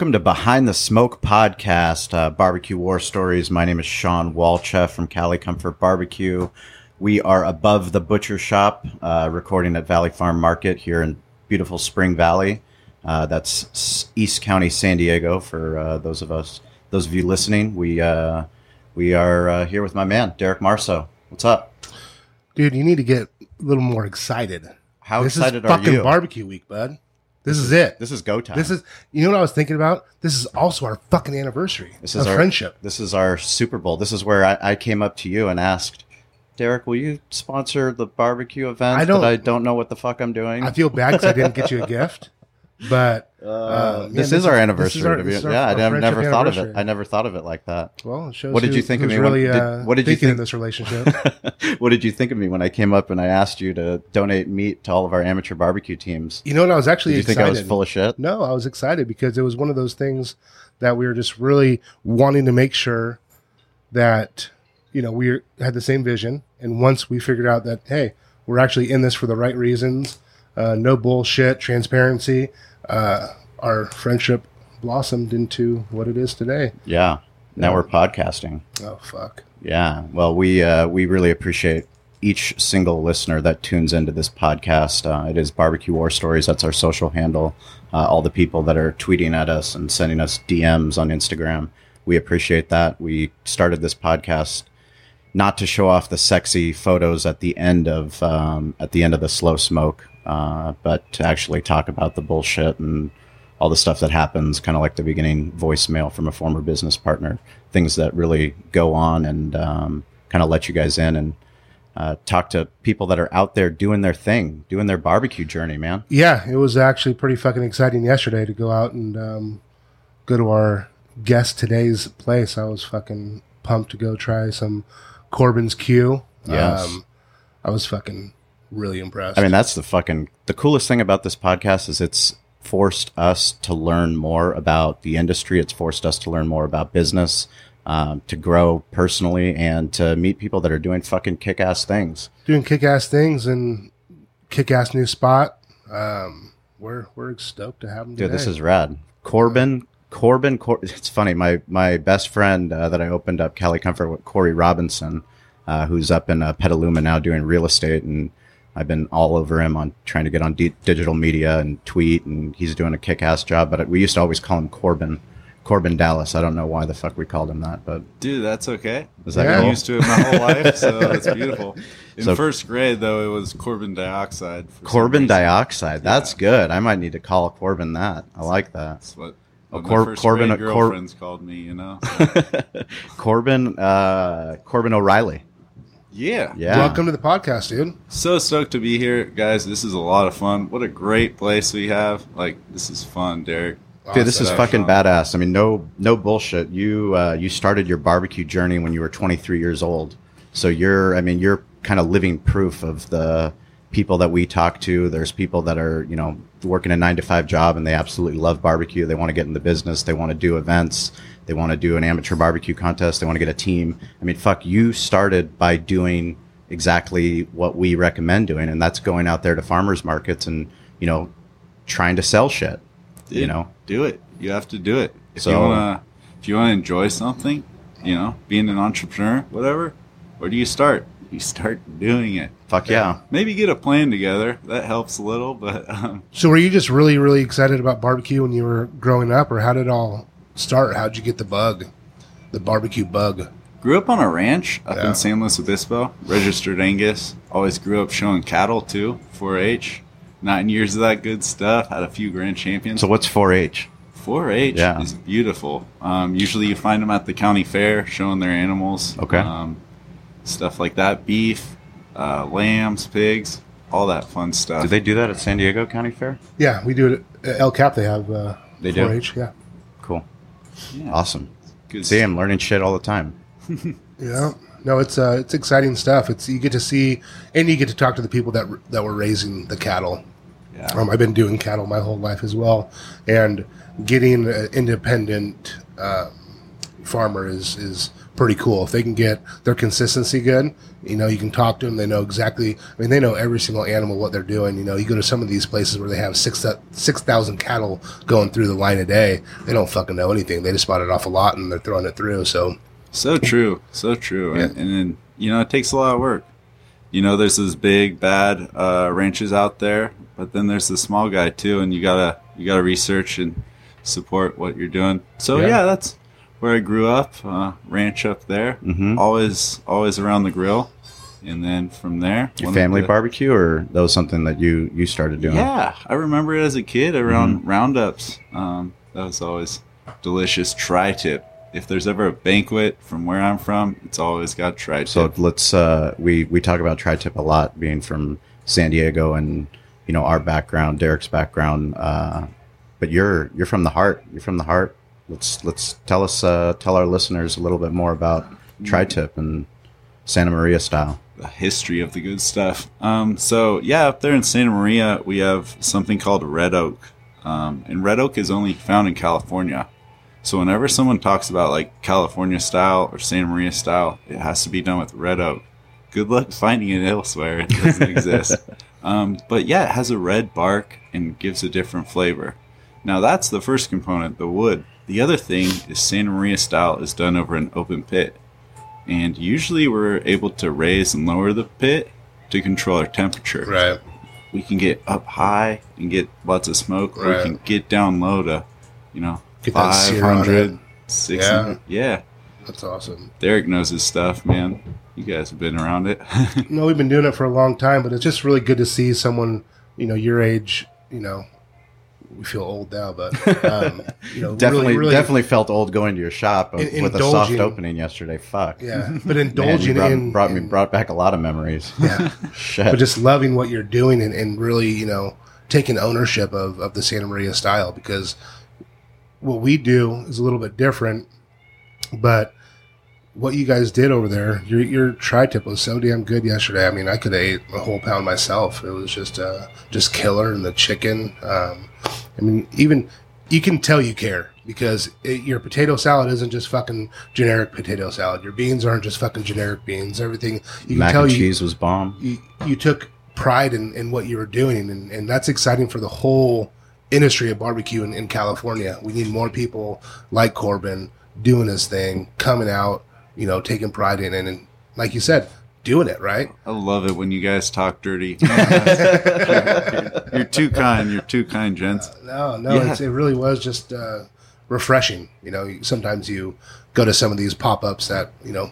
Welcome to Behind the Smoke podcast, uh, Barbecue War Stories. My name is Shawn Walchef from Cali Comfort Barbecue. We are above the butcher shop, uh, recording at Valley Farm Market here in beautiful Spring Valley. Uh, that's East County, San Diego. For uh, those of us, those of you listening, we uh, we are uh, here with my man Derek Marso. What's up? Dude, you need to get a little more excited. How this excited is are fucking you? barbecue week, bud. This is it. This is go time. This is you know what I was thinking about? This is also our fucking anniversary This is our friendship. This is our Super Bowl. This is where I, I came up to you and asked, Derek, will you sponsor the barbecue event I don't- that I don't know what the fuck I'm doing? I feel bad because I didn't get you a gift, but uh, man, this, is our anniversary. our- to be, our- yeah, I our never, thought of it. I never thought of it like that. Well, it shows What did you think of me when- Really, did- uh, what did you think in this relationship? what did you think of me when I came up and I asked you to donate meat to all of our amateur barbecue teams? you know what? I was actually Did you excited. think I was full of shit? No, I was excited because it was one of those things that we were just really wanting to make sure that you know we had the same vision, and once we figured out that hey, we're actually in this for the right reasons, uh, no bullshit, transparency, uh, our friendship blossomed into what it is today. Yeah. Now we're podcasting. Oh fuck! Yeah. Well, we uh, we really appreciate each single listener that tunes into this podcast. Uh, it is Barbecue War Stories. That's our social handle. Uh, all the people that are tweeting at us and sending us DMs on Instagram. We appreciate that. We started this podcast not to show off the sexy photos at the end of um, at the end of the slow smoke, uh, but to actually talk about the bullshit and all the stuff that happens, kind of like the beginning voicemail from a former business partner, things that really go on and um, kind of let you guys in and uh, talk to people that are out there doing their thing, doing their barbecue journey, man. Yeah, it was actually pretty fucking exciting yesterday to go out and um, go to our guest today's place. I was fucking pumped to go try some Corbin's Q. Yes. Um, I was fucking really impressed. I mean, that's the fucking the coolest thing about this podcast is it's forced us to learn more about the industry. It's forced us to learn more about business, um, to grow personally, and to meet people that are doing fucking kick ass things. doing kick ass things and kick ass new spot. Um, we're we're stoked to have them. Dude, this is rad. Corbin, Corbin, Cor- it's funny. My my best friend uh, that I opened up Cali Comfort with, Corey Robinson, uh, who's up in uh, Petaluma now doing real estate, and I've been all over him on trying to get on di- digital media and tweet, and he's doing a kick ass job. But we used to always call him Corbin, Corbin Dallas. I don't know why the fuck we called him that, but Dude, that's okay. is that Yeah. I'm cool? used to it my whole life, so it's beautiful. In So- first grade, though, it was Corbin dioxide. Corbin dioxide. That's good. I might need to call Corbin that. I like that. That's what, Oh, what Cor- Corbin- grade Cor- girlfriends called me, you know? So, Corbin, uh, Corbin O'Reilly. Yeah. Yeah. Welcome to the podcast, dude. So stoked to be here, guys. This is a lot of fun. What a great place we have. Like, this is fun, Derek. Dude, this is Awesome. fucking badass. I mean, no, no bullshit. You, uh, you started your barbecue journey when you were 23 years old. So you're, I mean, you're kind of living proof of the people that we talk to. There's people that are, you know, working a nine to five job and they absolutely love barbecue. They want to get in the business. They want to do events. They want to do an amateur barbecue contest. They want to get a team. I mean, fuck, you started by doing exactly what we recommend doing. And that's going out there to farmers markets and, you know, trying to sell shit, you know? do it. You have to do it. If So- you wanna, if you wanna enjoy something, you know, being an entrepreneur, whatever. Where do you start? You start doing it. Fuck yeah. Maybe get a plan together. That helps a little, but um, So, were you just really, really excited about barbecue when you were growing up, or how did it all start? How'd you get the bug, the barbecue bug? grew up on a ranch up Yeah. in San Luis Obispo. Registered Angus. Always grew up showing cattle too. 4-H. Nine years of that good stuff. Had a few grand champions. So what's 4-H? 4-H Yeah. is beautiful. Um, usually you find them at the county fair showing their animals. Okay. Um, stuff like that. Beef, uh, lambs, pigs, all that fun stuff. Do they do that at San Diego County Fair? Yeah, we do it at El Cap. They have uh, They do? 4-H, Yeah, Cool. Yeah. Awesome. Good See, I'm learning shit all the time. Yeah. No, it's uh, it's exciting stuff. It's you get to see, and you get to talk to the people that that were raising the cattle. Yeah. Um, I've been doing cattle my whole life as well, and getting an independent uh, farmer is is pretty cool. If they can get their consistency good, you know, you can talk to them. They know exactly. I mean, they know every single animal what they're doing. You know, you go to some of these places where they have six six thousand cattle going through the line a day. They don't fucking know anything. They just bought it off a lot and they're throwing it through. So So true, so true, Yeah. and, and then you know it takes a lot of work. You know, there's those big bad uh, ranches out there, but then there's the small guy too, and you gotta you gotta research and support what you're doing. So Yeah. yeah, that's where I grew up, uh, ranch up there. Mhm. Always always around the grill, and then from there, Your family the- barbecue, or that was something that you you started doing? Yeah, I remember it as a kid around Mm-hmm. roundups. Um, that was always delicious tri-tip. If there's ever a banquet from where I'm from, it's always got tri-tip. So let's uh, we we talk about tri-tip a lot, being from San Diego, and you know our background, Derek's background. Uh, but you're you're from the heart. You're from the heart. Let's let's tell us uh, tell our listeners a little bit more about tri-tip and Santa Maria style. the history of the good stuff. Um, so yeah, up there in Santa Maria, we have something called red oak, um, and red oak is only found in California. So whenever someone talks about like California style or Santa Maria style, it has to be done with red oak. Good luck finding it elsewhere; it doesn't exist. Um, but yeah, it has a red bark and gives a different flavor. Now that's the first component, the wood. The other thing is Santa Maria style is done over an open pit and usually we're able to raise and lower the pit to control our temperature. right, We can get up high and get lots of smoke, or Right. we can get down low to, you know, Get that sear on 500, it. 600. Yeah. that's awesome. Derek knows his stuff, man. You guys have been around it. No, we've been doing it for a long time, but it's just really good to see someone, you know, your age, you know, we feel old now, but um, you know, Definitely, really, really, definitely felt old going to your shop In- with a soft opening yesterday. Fuck. yeah. But Man, indulging brought, in, brought me in- brought back a lot of memories. yeah, Shit. but just loving what you're doing and, and really, you know, taking ownership of, of the Santa Maria style because what we do is a little bit different, but what you guys did over there, your your tri-tip was so damn good yesterday. I mean, I could have ate a whole pound myself. It was just uh, just killer, and the chicken. Um, I mean, even you can tell you care because it, your potato salad isn't just fucking generic potato salad. Your beans aren't just fucking generic beans. Everything you can Mac tell and you cheese was bomb. you, you took pride in, in what you were doing, and, and that's exciting for the whole industry of barbecue in, in California. We need more people like Corbin doing his thing, coming out, you know, taking pride in it, and like you said, doing it right. I love it when you guys talk dirty. you're too kind. You're too kind, gents. No, no, Yeah. it's, it really was just uh, refreshing. You know, sometimes you go to some of these pop ups that you know.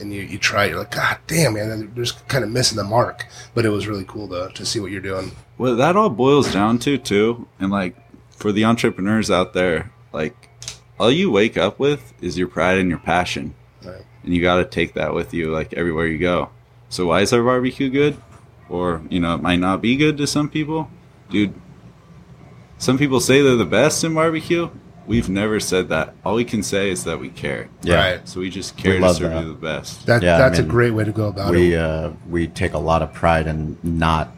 And you, you try you're like, God damn, man, they're just kind of missing the mark. But it was really cool to, to see what you're doing. Well, that all boils down to, too, and like for the entrepreneurs out there, like all you wake up with is your pride and your passion. Right. And you got to take that with you, like everywhere you go. So, why is our barbecue good? Or, you know, it might not be good to some people. Dude, some people say they're the best in barbecue. We've never said that. All we can say is that we care. Yeah. Right. So, we just care to serve that. you the best. That, Yeah, I that's mean, a great way to go about we it. uh, we take a lot of pride in not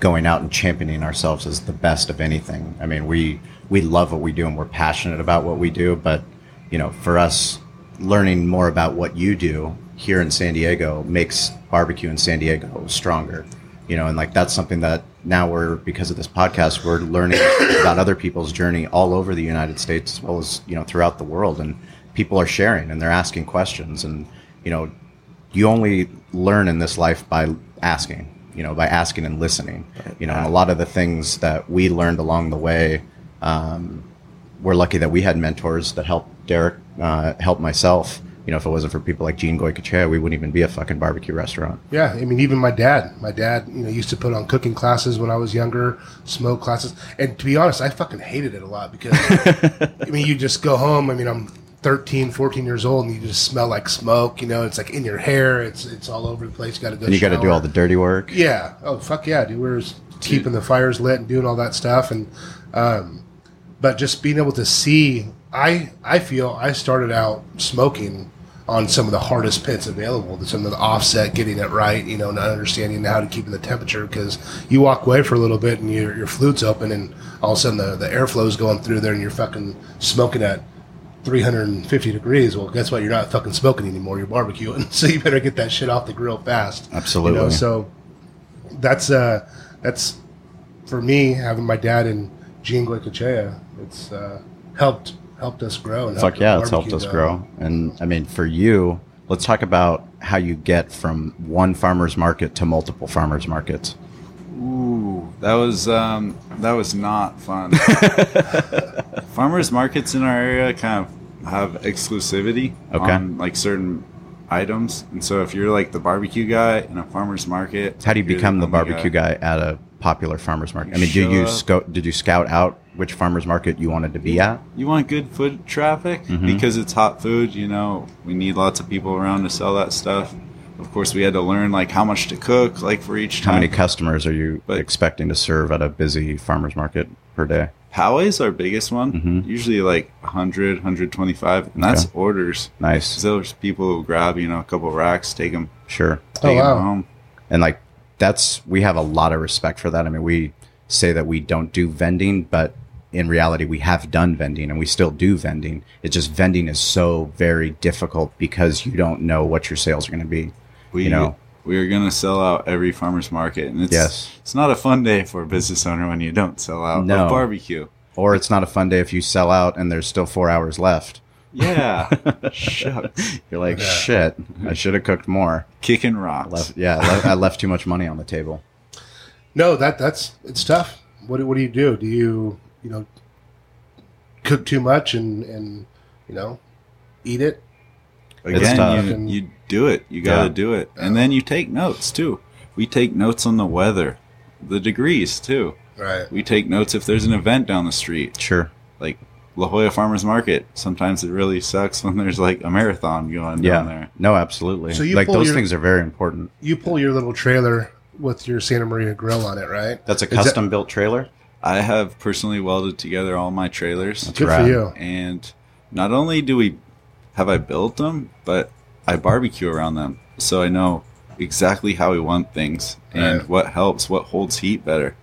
going out and championing ourselves as the best of anything. I mean, we we love what we do and we're passionate about what we do, but you know, for us learning more about what you do here in San Diego makes barbecue in San Diego stronger. You know, and like that's something that now we're because of this podcast we're learning about other people's journey all over the United States as well as, you know, throughout the world and people are sharing and they're asking questions and you know, you only learn in this life by asking you know by asking and listening you know and a lot of the things that we learned along the way um, we're lucky that we had mentors that helped derek uh, help myself you know if it wasn't for people like gene goycochea we wouldn't even be a fucking barbecue restaurant Yeah, I mean, even my dad. My dad, you know, used to put on cooking classes when I was younger, smoke classes, and to be honest, I fucking hated it a lot because, I mean, you just go home. I mean, I'm 13, 14 years old, and you just smell like smoke. You know, it's like in your hair. It's it's all over the place. You got to go. and you got to do all the dirty work Yeah. Oh fuck yeah, dude. We were keeping the fires lit and doing all that stuff, and um, but just being able to see, I I feel I started out smoking on some of the hardest pits available, some of the offset, getting it right, you know, not understanding how to keep the temperature because you walk away for a little bit and your, your flue's open and all of a sudden the, the airflow's going through there and you're fucking smoking at 350 degrees. Well, guess what? You're not fucking smoking anymore. You're barbecuing. So you better get that shit off the grill fast. Absolutely. You know, so that's, uh, that's for me, having my dad in Gene Goycochea, it's, uh, helped helped us grow. And Fuck helped yeah, it's helped us go. grow. And I mean, for you, let's talk about how you get from one farmer's market to multiple farmers markets. Ooh, that was um, that was not fun. Farmers markets in our area kind of have exclusivity Okay. on like certain items, and so if you're like the barbecue guy in a farmers market, How do you become the only barbecue guy at a popular farmers market? I mean, Show did you up. scout? Did you scout out which farmers market you wanted to be at? You want good foot traffic Mm-hmm. because it's hot food. You know, we need lots of people around to sell that stuff. Of course, we had to learn like how much to cook, like for each How many customers are you But- expecting to serve at a busy farmers market per day? Poway's our biggest one. Mhm. Usually like 100, 125, and that's Okay. orders. Nice, So there's people who grab, you know, a couple racks, take them, sure. Oh, take 'em wow. home. and like that's we have a lot of respect for that. I mean, we say that we don't do vending, but in reality, we have done vending and we still do vending. It's just vending is so very difficult because you don't know what your sales are going to be. We, You know. we are going to sell out every farmer's market. And it's, Yes. it's not a fun day for a business owner when you don't sell out No. a barbecue. Or it's not a fun day if you sell out and there's still four hours left. Yeah. Shucks. You're like, Yeah. shit, I should have cooked more. Kicking rocks. Left, yeah, I left, I left too much money on the table. No, that that's it's tough. What do- what do you do? Do you you know cook too much and and you know eat it? Again, you, you do it. You got to Yeah. do it. And then you take notes too. We take notes on the weather, the degrees too. Right. We take notes if there's an event down the street. Sure. like La Jolla Farmers Market. Sometimes it really sucks when there's like a marathon going Yeah. down there. No, absolutely. So you like those your- things are very important. You pull your little trailer with your Santa Maria grill on it, right? That's a Is that- custom built trailer. I have personally welded together all my trailers, Good rad. for you. and not only do we have I built them, but I barbecue around them, so I know exactly how we want things and Right. what helps, what holds heat better.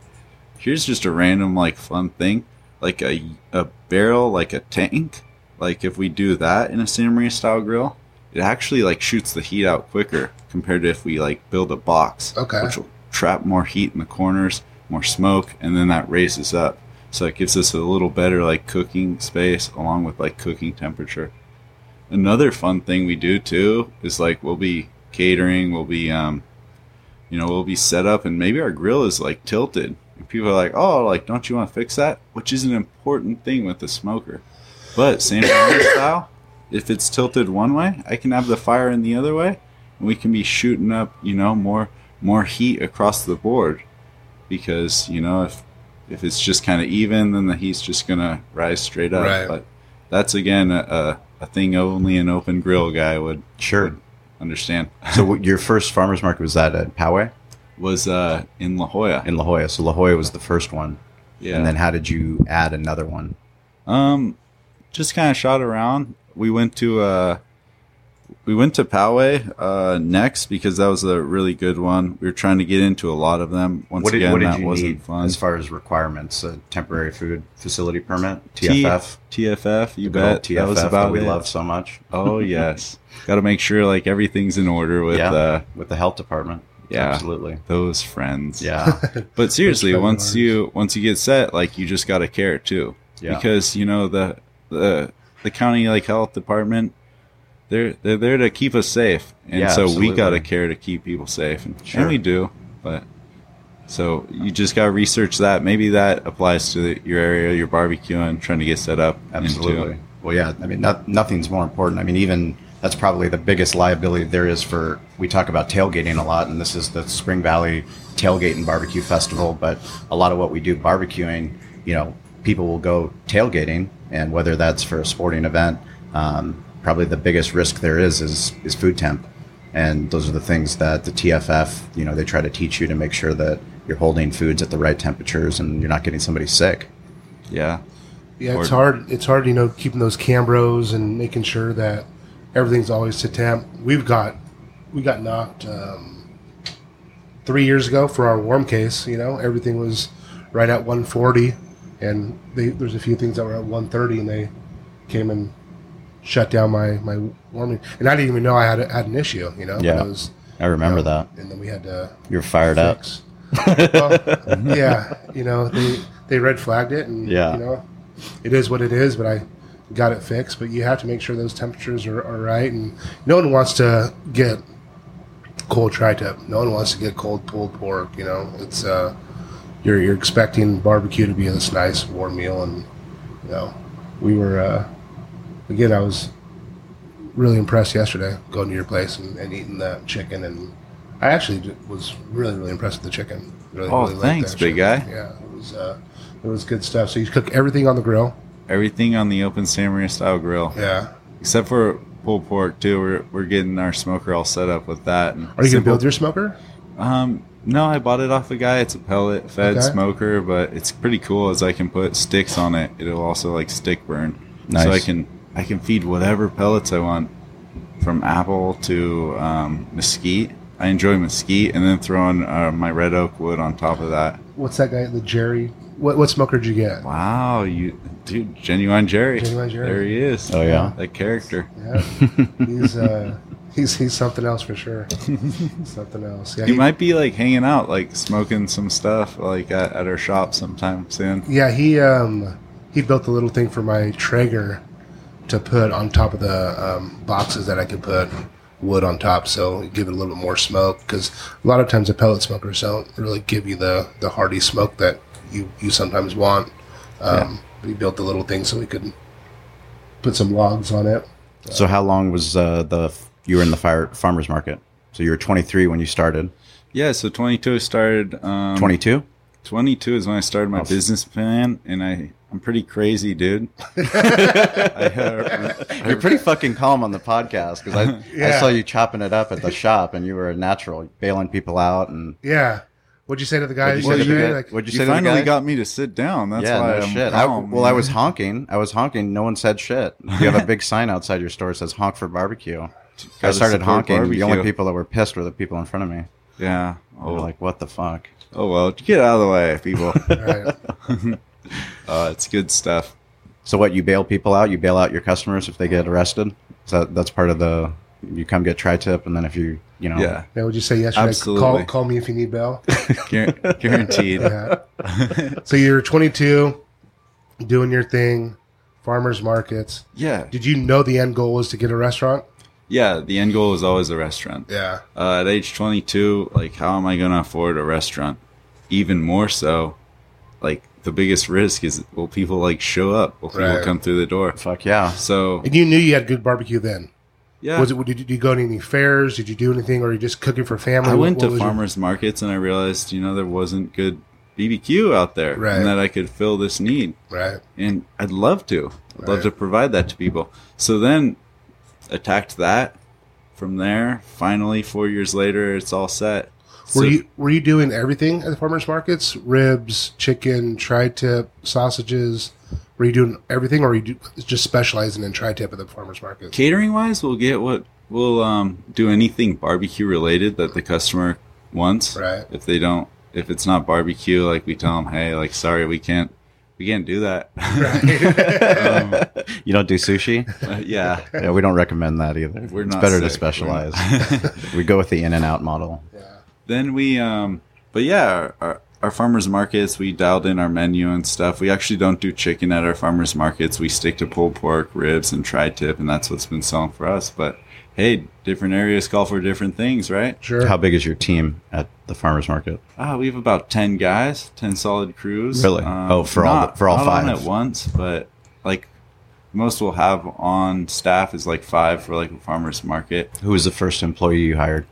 Here's just a random like fun thing, like a a barrel, like a tank. Like if we do that in a Santa Maria style grill, it actually like shoots the heat out quicker compared to if we like build a box, Okay. which will trap more heat in the corners, more smoke, and then that raises up. So it gives us a little better like cooking space along with like cooking temperature. Another fun thing we do too is like we'll be catering, we'll be um you know, we'll be set up and maybe our grill is like tilted. And people are like, "Oh, like don't you want to fix that?" Which is an important thing with the smoker. But Maria style, if it's tilted one way, I can have the fire in the other way, and we can be shooting up, you know, more more heat across the board. Because you know, if if it's just kind of even, then the heat's just gonna rise straight up. Right. But that's again a, a, a thing only an open grill guy would Sure. understand. So what- your first farmers market was that at Poway Was uh, in La Jolla. in La Jolla. So La Jolla was the first one. yeah. And then how did you add another one? Um, just kind of shot around. We went to uh, we went to Poway uh next because that was a really good one. We were trying to get into a lot of them. Once What did, again, what did that you wasn't need fun. as far as requirements? A temporary food facility permit, T- TFF, TFF, you The good old bet. that was about that we it. love so much. Oh yes, got to make sure like everything's in order with yeah, uh with the health department. Yeah. absolutely. those friends. Yeah, But seriously, once you once you get set, like you just got to care too, Yeah. because you know the the the county like health department, they're they're there to keep us safe, and Yeah, so absolutely. we got to care to keep people safe, and, Sure. and we do. But so you just got to research that. Maybe that applies to the, your area, your barbecue, and trying to get set up. into. absolutely. Well, yeah. I mean, not, nothing's more important. I mean, even that's probably the biggest liability there is for. We talk about tailgating a lot, and this is the Spring Valley Tailgate and Barbecue Festival. But a lot of what we do barbecuing, you know, people will go tailgating, and whether that's for a sporting event, um, probably the biggest risk there is is is food temp, and those are the things that the TFF, you know, they try to teach you to make sure that you're holding foods at the right temperatures and you're not getting somebody sick. Yeah, Yeah, it's hard. It's hard, you know, keeping those cambros and making sure that everything's always to temp. We've got we got knocked um, three years ago for our warm case. You know, everything was right at 140, and they, there's a few things that were at 130, and they came and shut down my my warming. And I didn't even know I had had an issue. You know, Yeah. It was, I remember you know, that. And then we had to You're fired up. well, yeah, you know, they they red flagged it, and Yeah. you know, it is what it is. But I got it fixed. But you have to make sure those temperatures are, are right, and no one wants to get cold tri-tip. No one wants to get cold pulled pork. You know, it's uh, you're you're expecting barbecue to be this nice warm meal, and you know, we were uh, again. I was really impressed yesterday going to your place and, and eating that chicken and I actually was really really impressed with the chicken. Really, Oh, really thanks, big chicken. guy. Yeah, it was uh, it was good stuff. So you cook everything on the grill. Everything on the open Santa Maria style grill, Yeah. except for pulled pork too. We're we're getting our smoker all set up with that. And Are you gonna build your smoker? Um, no, I bought it off a guy. It's a pellet fed Okay. smoker, but it's pretty cool as I can put sticks on it. It'll also like stick burn, Nice. so I can I can feed whatever pellets I want, from apple to um, mesquite. I enjoy mesquite, and then throwing uh, my red oak wood on top of that. What's that guy? The Jerry. What what smoker did you get? Wow, you dude, genuine Jerry. Genuine Jerry. There he is. Oh, yeah? that character. Yeah, he's uh, he's he's something else for sure. something else. Yeah, He he, might be like hanging out, like smoking some stuff, like at, at our shop sometime soon. yeah he um he built a little thing for my Traeger to put on top of the um, boxes that I could put wood on top, so give it a little bit more smoke. Because a lot of times the pellet smokers don't really give you the the hearty smoke that you you sometimes want. Um, But he built the little thing so we could put some logs on it. So how long was uh, the you were in the fire farmers market? So you were 23 when you started. Yeah, so 22 started. Um, 22. 22 is when I started my business plan, and I I'm pretty crazy, dude. I, uh, You're pretty fucking calm on the podcast because I, I saw you chopping it up at the shop and you were a natural, bailing people out and Yeah. What'd you say to the guy What'd you the? Like, What'd you you say finally got me to sit down. That's yeah, why no I'm shit. I, well, I was honking. I was honking. No one said shit. You have a big sign outside your store that says "honk for barbecue." I started honking. The only people that were pissed were the people in front of me. Yeah. Oh, like, "What the fuck?" oh well, get out of the way, people. Right. uh, it's good stuff. So what? You bail people out. You bail out your customers if they get arrested. So that's part of the. You come get tri-tip, and then if you, you know, Yeah, Yeah, what'd you say yes? Absolutely. Call, call me if you need bail. Guaranteed. Yeah. so you're 22, doing your thing, farmers markets. Yeah, Did you know the end goal was to get a restaurant? yeah. The end goal is always a restaurant. Yeah. uh, at age 22 like how am i going to afford a restaurant even more so like the biggest risk is will people like show up will people Right. come through the door fuck yeah. so And you knew you had good barbecue then. yeah Was it? Did you, did you go to any fairs? Did you do anything, or are you just cooking for family? i What- went what to was your- farmers markets and i realized you know there wasn't good bbq out there Right. and that i could fill this need right. and i'd love to i'd love Right. to provide that to people so then attacked that from there finally four years later it's all set Were So- you were you doing everything at the farmers markets? Ribs, chicken, tri-tip, sausages. Were you doing everything, or were you do, just specializing in tri-tip at the farmers market? catering wise we'll get what we'll um, do anything barbecue related that the customer wants Right. if they don't if it's not barbecue like we tell them hey like sorry we can't we can't do that You don't do sushi. Uh, yeah yeah, we don't recommend that either. We're it's not better to sick. We're specialize. we go with the in and out model. Then we um but yeah our, our, our farmers markets we dialed in our menu and stuff we actually don't do chicken at our farmers markets we stick to pulled pork ribs and tri-tip and that's what's been selling for us but hey different areas call for different things right Sure. How big is your team at the farmers market? Ah, we have about ten guys, ten solid crews. Really? Oh, for all the- for all not on five. at once, but like most we'll have on staff is like five for like a farmers market. Who was the first employee you hired?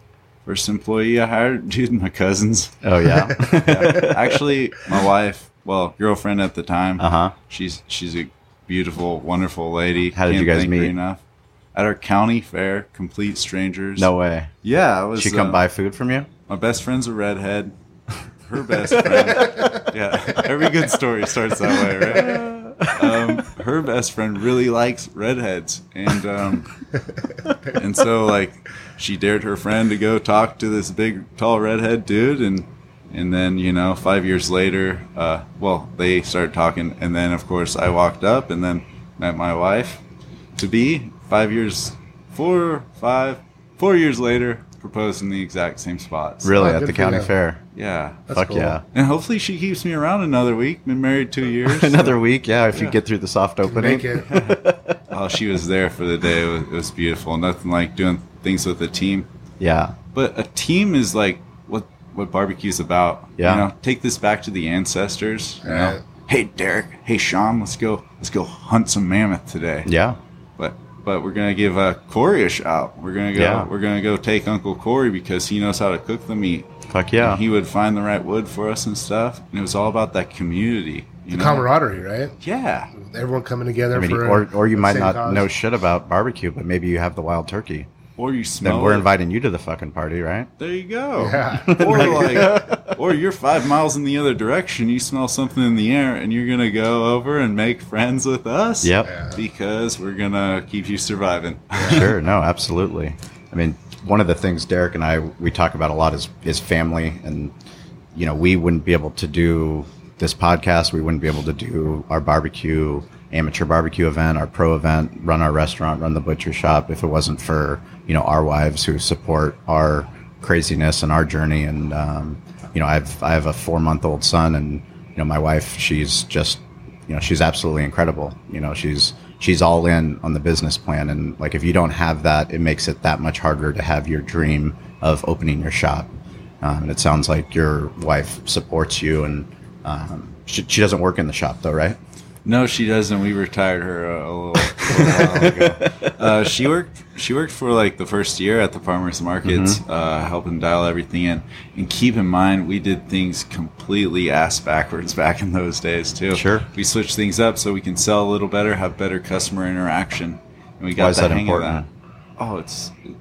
First employee I hired, dude, my cousins. Oh yeah. Yeah. Actually, my wife, well, girlfriend at the time. uh huh. She's she's a beautiful, wonderful lady. How did Can't you guys meet? Enough. At our county fair, complete strangers. No way. Yeah, I was. She come uh, buy food from you? My best friend's a redhead. Her best friend. yeah, every good story starts that way, right? Um, her best friend really likes redheads, and um, and so like she dared her friend to go talk to this big tall redhead dude, and and then you know five years later, uh, well they started talking, and then of course I walked up and then met my wife to be five years, four, five, four years later, proposed in the exact same spots. Really, Oh, at the county them. fair. Yeah. That's Fuck cool. yeah. And hopefully she keeps me around another week. Been married two years. Another week, yeah. If you get through the soft opening, Make it. Oh, she was there for the day. It was, it was beautiful. Nothing like doing things with a team. yeah, But a team is like what what barbecue's about. Yeah. You know, take this back to the ancestors. You Right. know, hey Derek, hey Sean, let's go let's go hunt some mammoth today. yeah, But but we're gonna give uh, Corey a shout. We're gonna go. Yeah. We're gonna go take Uncle Corey because he knows how to cook the meat. fuck yeah. And he would find the right wood for us and stuff. And it was all about that community. You know? Camaraderie, right? Yeah. Everyone coming together I mean, for. or or you might not cause. know shit about barbecue, but maybe you have the wild turkey. Or you smell. Then we're it. inviting you to the fucking party, right? There you go. Yeah. Or like, or you're five miles in the other direction. You smell something in the air, and you're gonna go over and make friends with us. Yep. Yeah. Because we're gonna keep you surviving. sure no absolutely i mean one of the things derek and i we talk about a lot is is family and you know we wouldn't be able to do this podcast we wouldn't be able to do our barbecue amateur barbecue event our pro event run our restaurant run the butcher shop if it wasn't for you know our wives who support our craziness and our journey. And um, you know i've i have a four month old son and you know my wife she's just you know she's absolutely incredible. You know she's she's all in on the business plan. And like if you don't have that it makes it that much harder to have your dream of opening your shop. Um, and it sounds like your wife supports you and um, she, she doesn't work in the shop though right No, she doesn't. We retired her a, a little, a little while ago. Uh, she worked. She worked for like the first year at the farmers markets, Mm-hmm. uh, helping dial everything in. And keep in mind, we did things completely ass backwards back in those days too. Sure. we switched things up so we can sell a little better, have better customer interaction, and we got Why is the that hang important? of that. Oh, it's it,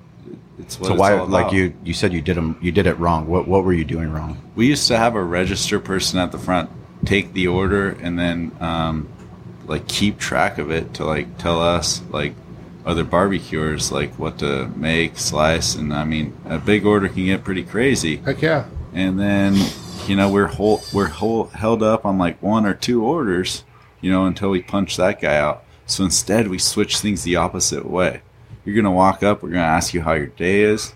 it's what so why like you you said you did 'em- you did it wrong what what were you doing wrong we used to have a register person at the front take the order and then um, like keep track of it to like tell us like other barbecuers like what to make slice and i mean a big order can get pretty crazy. Heck yeah. and then you know we're whole, we're whole, held up on like one or two orders you know until we punch that guy out. So instead we switch things the opposite way. You're gonna walk up we're gonna ask you how your day is.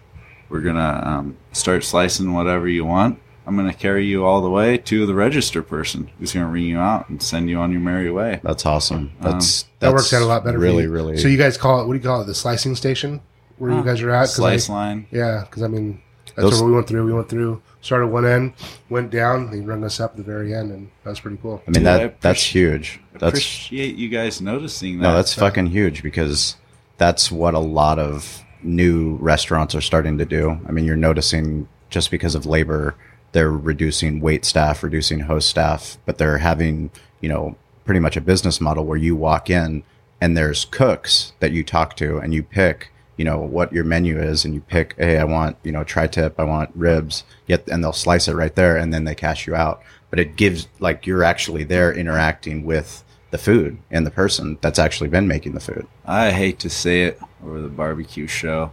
We're gonna um, start slicing whatever you want i'm gonna carry you all the way to the register person who's gonna ring you out and send you on your merry way that's awesome um, that's That that's works out a lot better. for really you. really So you guys call it? What do you call it? The slicing station where you guys are at? slice I- line Yeah, because I mean that's Those- what we went through. We went through, started one end, went down, they rung us up at the very end, and that was pretty cool. i mean Dude, I that that's huge that's appreciate you guys noticing that No, that's fucking huge because that's what a lot of new restaurants are starting to do. I mean, you're noticing just because of labor, they're reducing wait staff, reducing host staff, but they're having, you know, pretty much a business model where you walk in and there's cooks that you talk to and you pick, you know, what your menu is and you pick, hey, I want, you know, tri tip, I want ribs, yet, and they'll slice it right there and then they cash you out. But it gives, like, you're actually there interacting with the food and the person that's actually been making the food. I hate to say it over the barbecue show.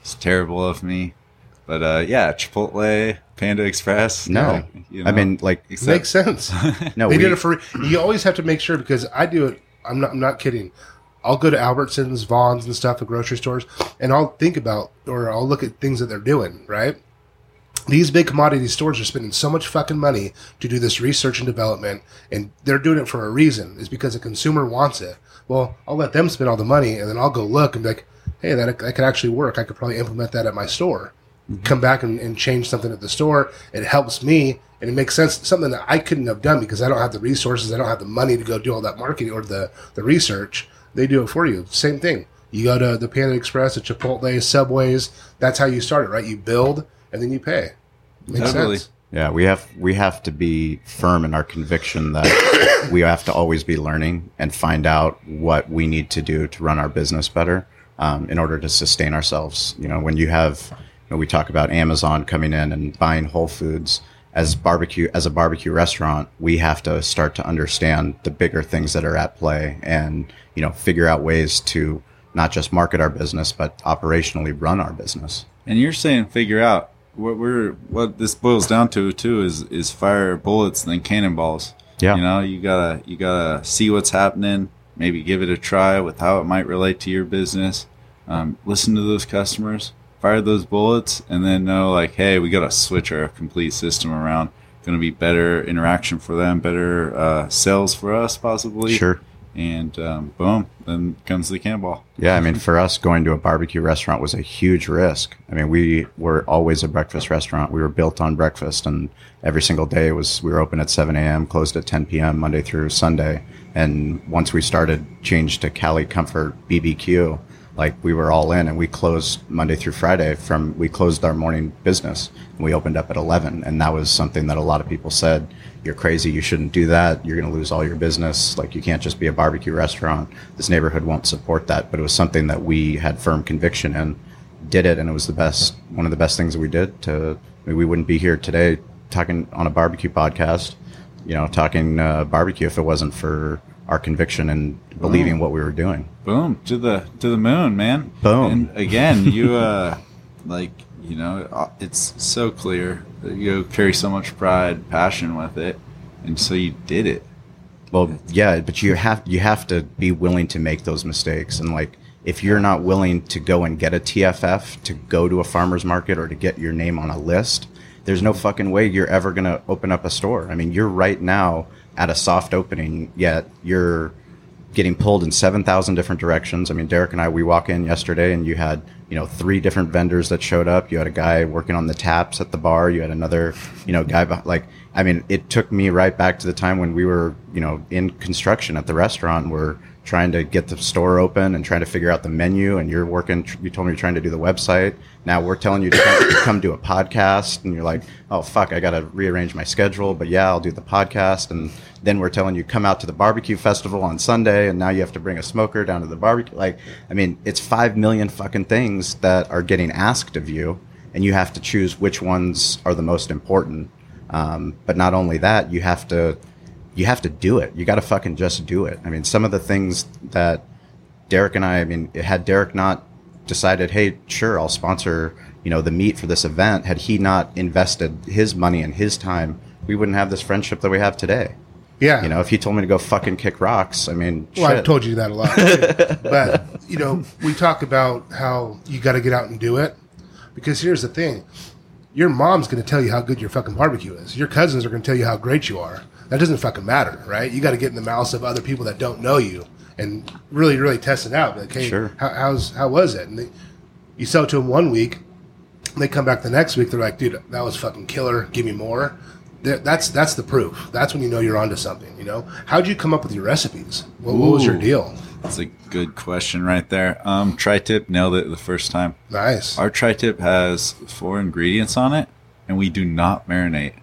It's terrible of me. But uh, yeah, Chipotle, Panda Express. No, yeah, you I mean, like, except- Makes sense. no, they we, did it for. You always have to make sure because I do it. I'm not. I'm not kidding. I'll go to Albertsons, Vons, and stuff at grocery stores, and I'll think about or I'll look at things that they're doing. Right. These big commodity stores are spending so much fucking money to do this research and development, and they're doing it for a reason. Is because the consumer wants it. Well, I'll let them spend all the money, and then I'll go look and be like, "Hey, that that could actually work. I could probably implement that at my store." Come back and, and change something at the store. It helps me and it makes sense. Something that I couldn't have done because I don't have the resources. I don't have the money to go do all that marketing or the, the research. They do it for you. Same thing. You go to the Panda Express, the Chipotle, Subways. That's how you start it, right? You build and then you pay. Makes Totally. sense. yeah, we have we have to be firm in our conviction that we have to always be learning and find out what we need to do to run our business better um, in order to sustain ourselves. You know, when you have, know, we talk about Amazon coming in and buying Whole Foods, as barbecue as a barbecue restaurant, we have to start to understand the bigger things that are at play, and you know, figure out ways to not just market our business, but operationally run our business. And you're saying figure out what we're what this boils down to too is is fire bullets than cannonballs. Yeah. You know, you gotta you gotta see what's happening, maybe give it a try with how it might relate to your business. Um, listen to those customers, fire those bullets, and then know like, hey, we gotta switch our complete system around. Going to be better interaction for them, better uh, sales for us, possibly. Sure. And um, boom, then comes the cannonball. Yeah, I mean, for us, going to a barbecue restaurant was a huge risk. I mean, we were always a breakfast restaurant. We were built on breakfast, and every single day was we were open at 7 a.m., closed at 10 p.m. Monday through Sunday. And once we started changed to Cali Comfort BBQ, like we were all in, and we closed Monday through Friday. From we closed our morning business, and we opened up at 11, and that was something that a lot of people said you're crazy. You shouldn't do that. You're going to lose all your business. Like you can't just be a barbecue restaurant. This neighborhood won't support that. But it was something that we had firm conviction in, did it, and it was the best, one of the best things we did. To I mean, we wouldn't be here today talking on a barbecue podcast, you know, talking uh, barbecue if it wasn't for our conviction and believing what we were doing. Boom to the to the moon, man. Boom. And again, you uh, like you know, uh, it's so clear that you carry so much pride, passion with it, and so you did it. Well, yeah, but you have you have to be willing to make those mistakes, and like if you're not willing to go and get a TFF to go to a farmer's market or to get your name on a list, there's no fucking way you're ever gonna open up a store. I mean, you're right now at a soft opening, yet you're getting pulled in 7,000 different directions. I mean, Derek and I, we walk in yesterday and you had, you know, three different vendors that showed up. You had a guy working on the taps at the bar. You had another, you know, guy, like, I mean, it took me right back to the time when we were, you know, in construction at the restaurant. We're trying to get the store open and trying to figure out the menu. And you're working, you told me you're trying to do the website. Now we're telling you to come, to come do a podcast. And you're like, oh, fuck, I got to rearrange my schedule. But yeah, I'll do the podcast. And then we're telling you come out to the barbecue festival on Sunday. And now you have to bring a smoker down to the barbecue. Like, I mean, it's five million fucking things that are getting asked of you. And you have to choose which ones are the most important. Um, but not only that, you have to you have to do it. You got to fucking just do it. I mean, some of the things that Derek and I, I mean, had Derek not decided, hey, sure, I'll sponsor, you know, the meat for this event, had he not invested his money and his time, we wouldn't have this friendship that we have today. Yeah. You know, if he told me to go fucking kick rocks, I mean, Well, shit. I've told you that a lot. too. but, you know, we talk about how you got to get out and do it. Because here's the thing your mom's going to tell you how good your fucking barbecue is. Your cousins are going to tell you how great you are. That doesn't fucking matter, right? You got to get in the mouths of other people that don't know you and really, really test it out. Like, hey, Sure. how, how's, how was it? And they, you sell it to them one week, they come back the next week. They're like, dude, that was fucking killer. Give me more. That's that's the proof. That's when you know you're onto something. You know, how'd you come up with your recipes? What, what was your deal? That's a good question right there. Um, tri-tip nailed it the first time. Nice. Our tri-tip has four ingredients on it, and we do not marinate.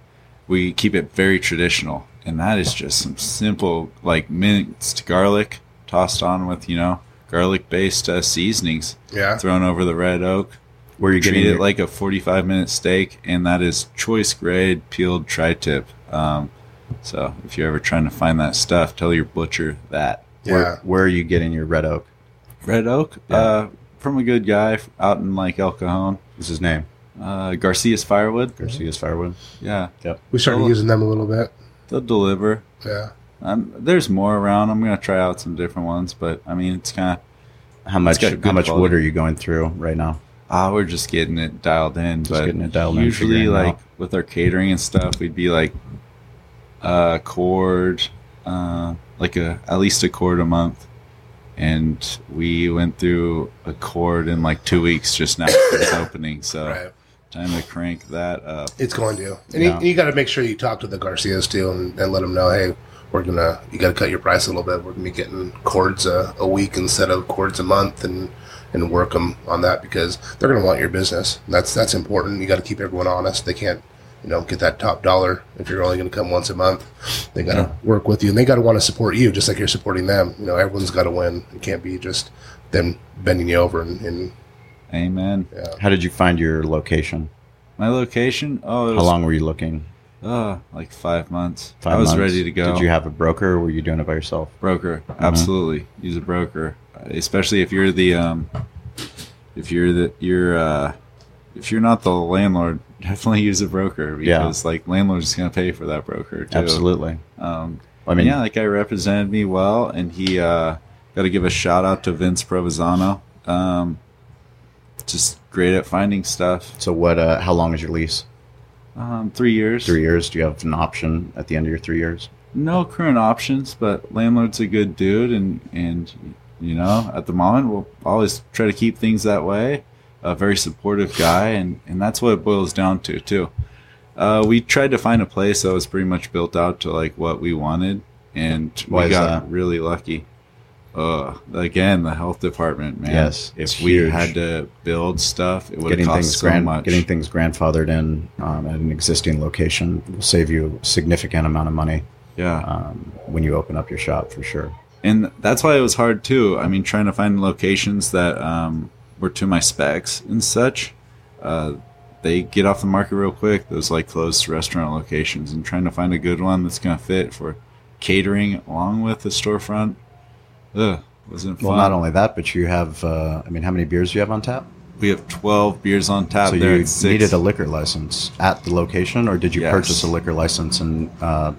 We keep it very traditional, and that is just some simple, like minced garlic tossed on with you know garlic-based uh, seasonings. Yeah. thrown over the red oak. Where you Treat getting it your- like a 45 minute steak, and that is choice grade peeled tri-tip. Um, so if you're ever trying to find that stuff, tell your butcher that. yeah. where, where are you getting your red oak? Red oak, uh, from a good guy out in like El Cajon, What's his name? uh, Garcia's Firewood. Garcia's Firewood. Yeah, Yep. We started Well- using them a little bit. They'll deliver. Yeah. Um, there's more around. I'm gonna try out some different ones, but I mean, it's kind of How much? How good much quality. wood are you going through right now? ah, we're just getting it dialed in. but getting it dialed usually, figuring it like out. with our catering and stuff, we'd be like a cord, uh, like a at least a cord a month, and we went through a cord in like two weeks just now for this opening. So Right. Time to crank that up. It's going to. And Yeah. you, you got to make sure you talk to the Garcias too and, and let them know, hey, we're going to, you got to cut your price a little bit. We're going to be getting cords a, a week instead of cords a month and, and work them on that because they're going to want your business. That's, that's important. You got to keep everyone honest. They can't, you know, get that top dollar if you're only going to come once a month. They got to Yeah. work with you and they got to want to support you just like you're supporting them. You know, everyone's got to win. It can't be just them bending you over and, and Amen. yeah. How did you find your location? My location? Oh, it How was long were you looking? Uh, like five months. Five I was months. ready to go. Did you have a broker or were you doing it by yourself? broker? Absolutely, use a broker, especially if you're the um, if you're the you're uh, if you're not the landlord. Definitely use a broker Yeah. because like landlord's gonna pay for that broker too. Absolutely. Um, I mean, yeah, that guy represented me well, and he uh, got to give a shout out to Vince Provenzano. Um, just great at finding stuff. so what? Uh, how long is your lease? Um, three years. Three years. Do you have an option at the end of your three years? No current options, but landlord's a good dude, and and you know at the moment we'll always try to keep things that way. A very supportive guy, and and that's what it boils down to too. Uh, we tried to find a place that was pretty much built out to like what we wanted, and Why we got that? really lucky. Uh, again, the health department, man. Yes, if we huge. had to build stuff, it would Getting cost things so much. getting things grandfathered in um, at an existing location will save you a significant amount of money yeah, um, when you open up your shop for sure. and that's why it was hard too. I mean, trying to find locations that um, were to my specs and such. Uh, they get off the market real quick. Those like closed restaurant locations, and trying to find a good one that's gonna fit for catering along with the storefront. Ugh, wasn't fun. Well, not only that, but you have. Uh, I mean, how many beers do you have on tap? we have twelve beers on tap. so there you at six. needed a liquor license at the location, or did you Yes. purchase a liquor license and uh,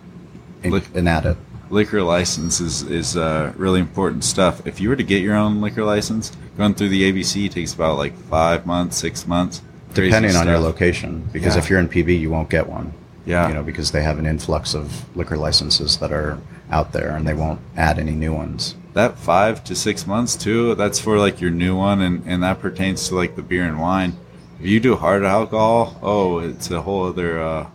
and, Lic- and add it? liquor license is, is uh, really important stuff. If you were to get your own liquor license, going through the ABC takes about like five months, six months. Crazy Depending on your stuff. location, because Yeah. if you're in PB, you won't get one. Yeah. you know, because they have an influx of liquor licenses that are out there, and they won't add any new ones. That five to six months too that's for like your new one and, and that pertains to like the beer and wine if you do hard alcohol oh it's a whole other uh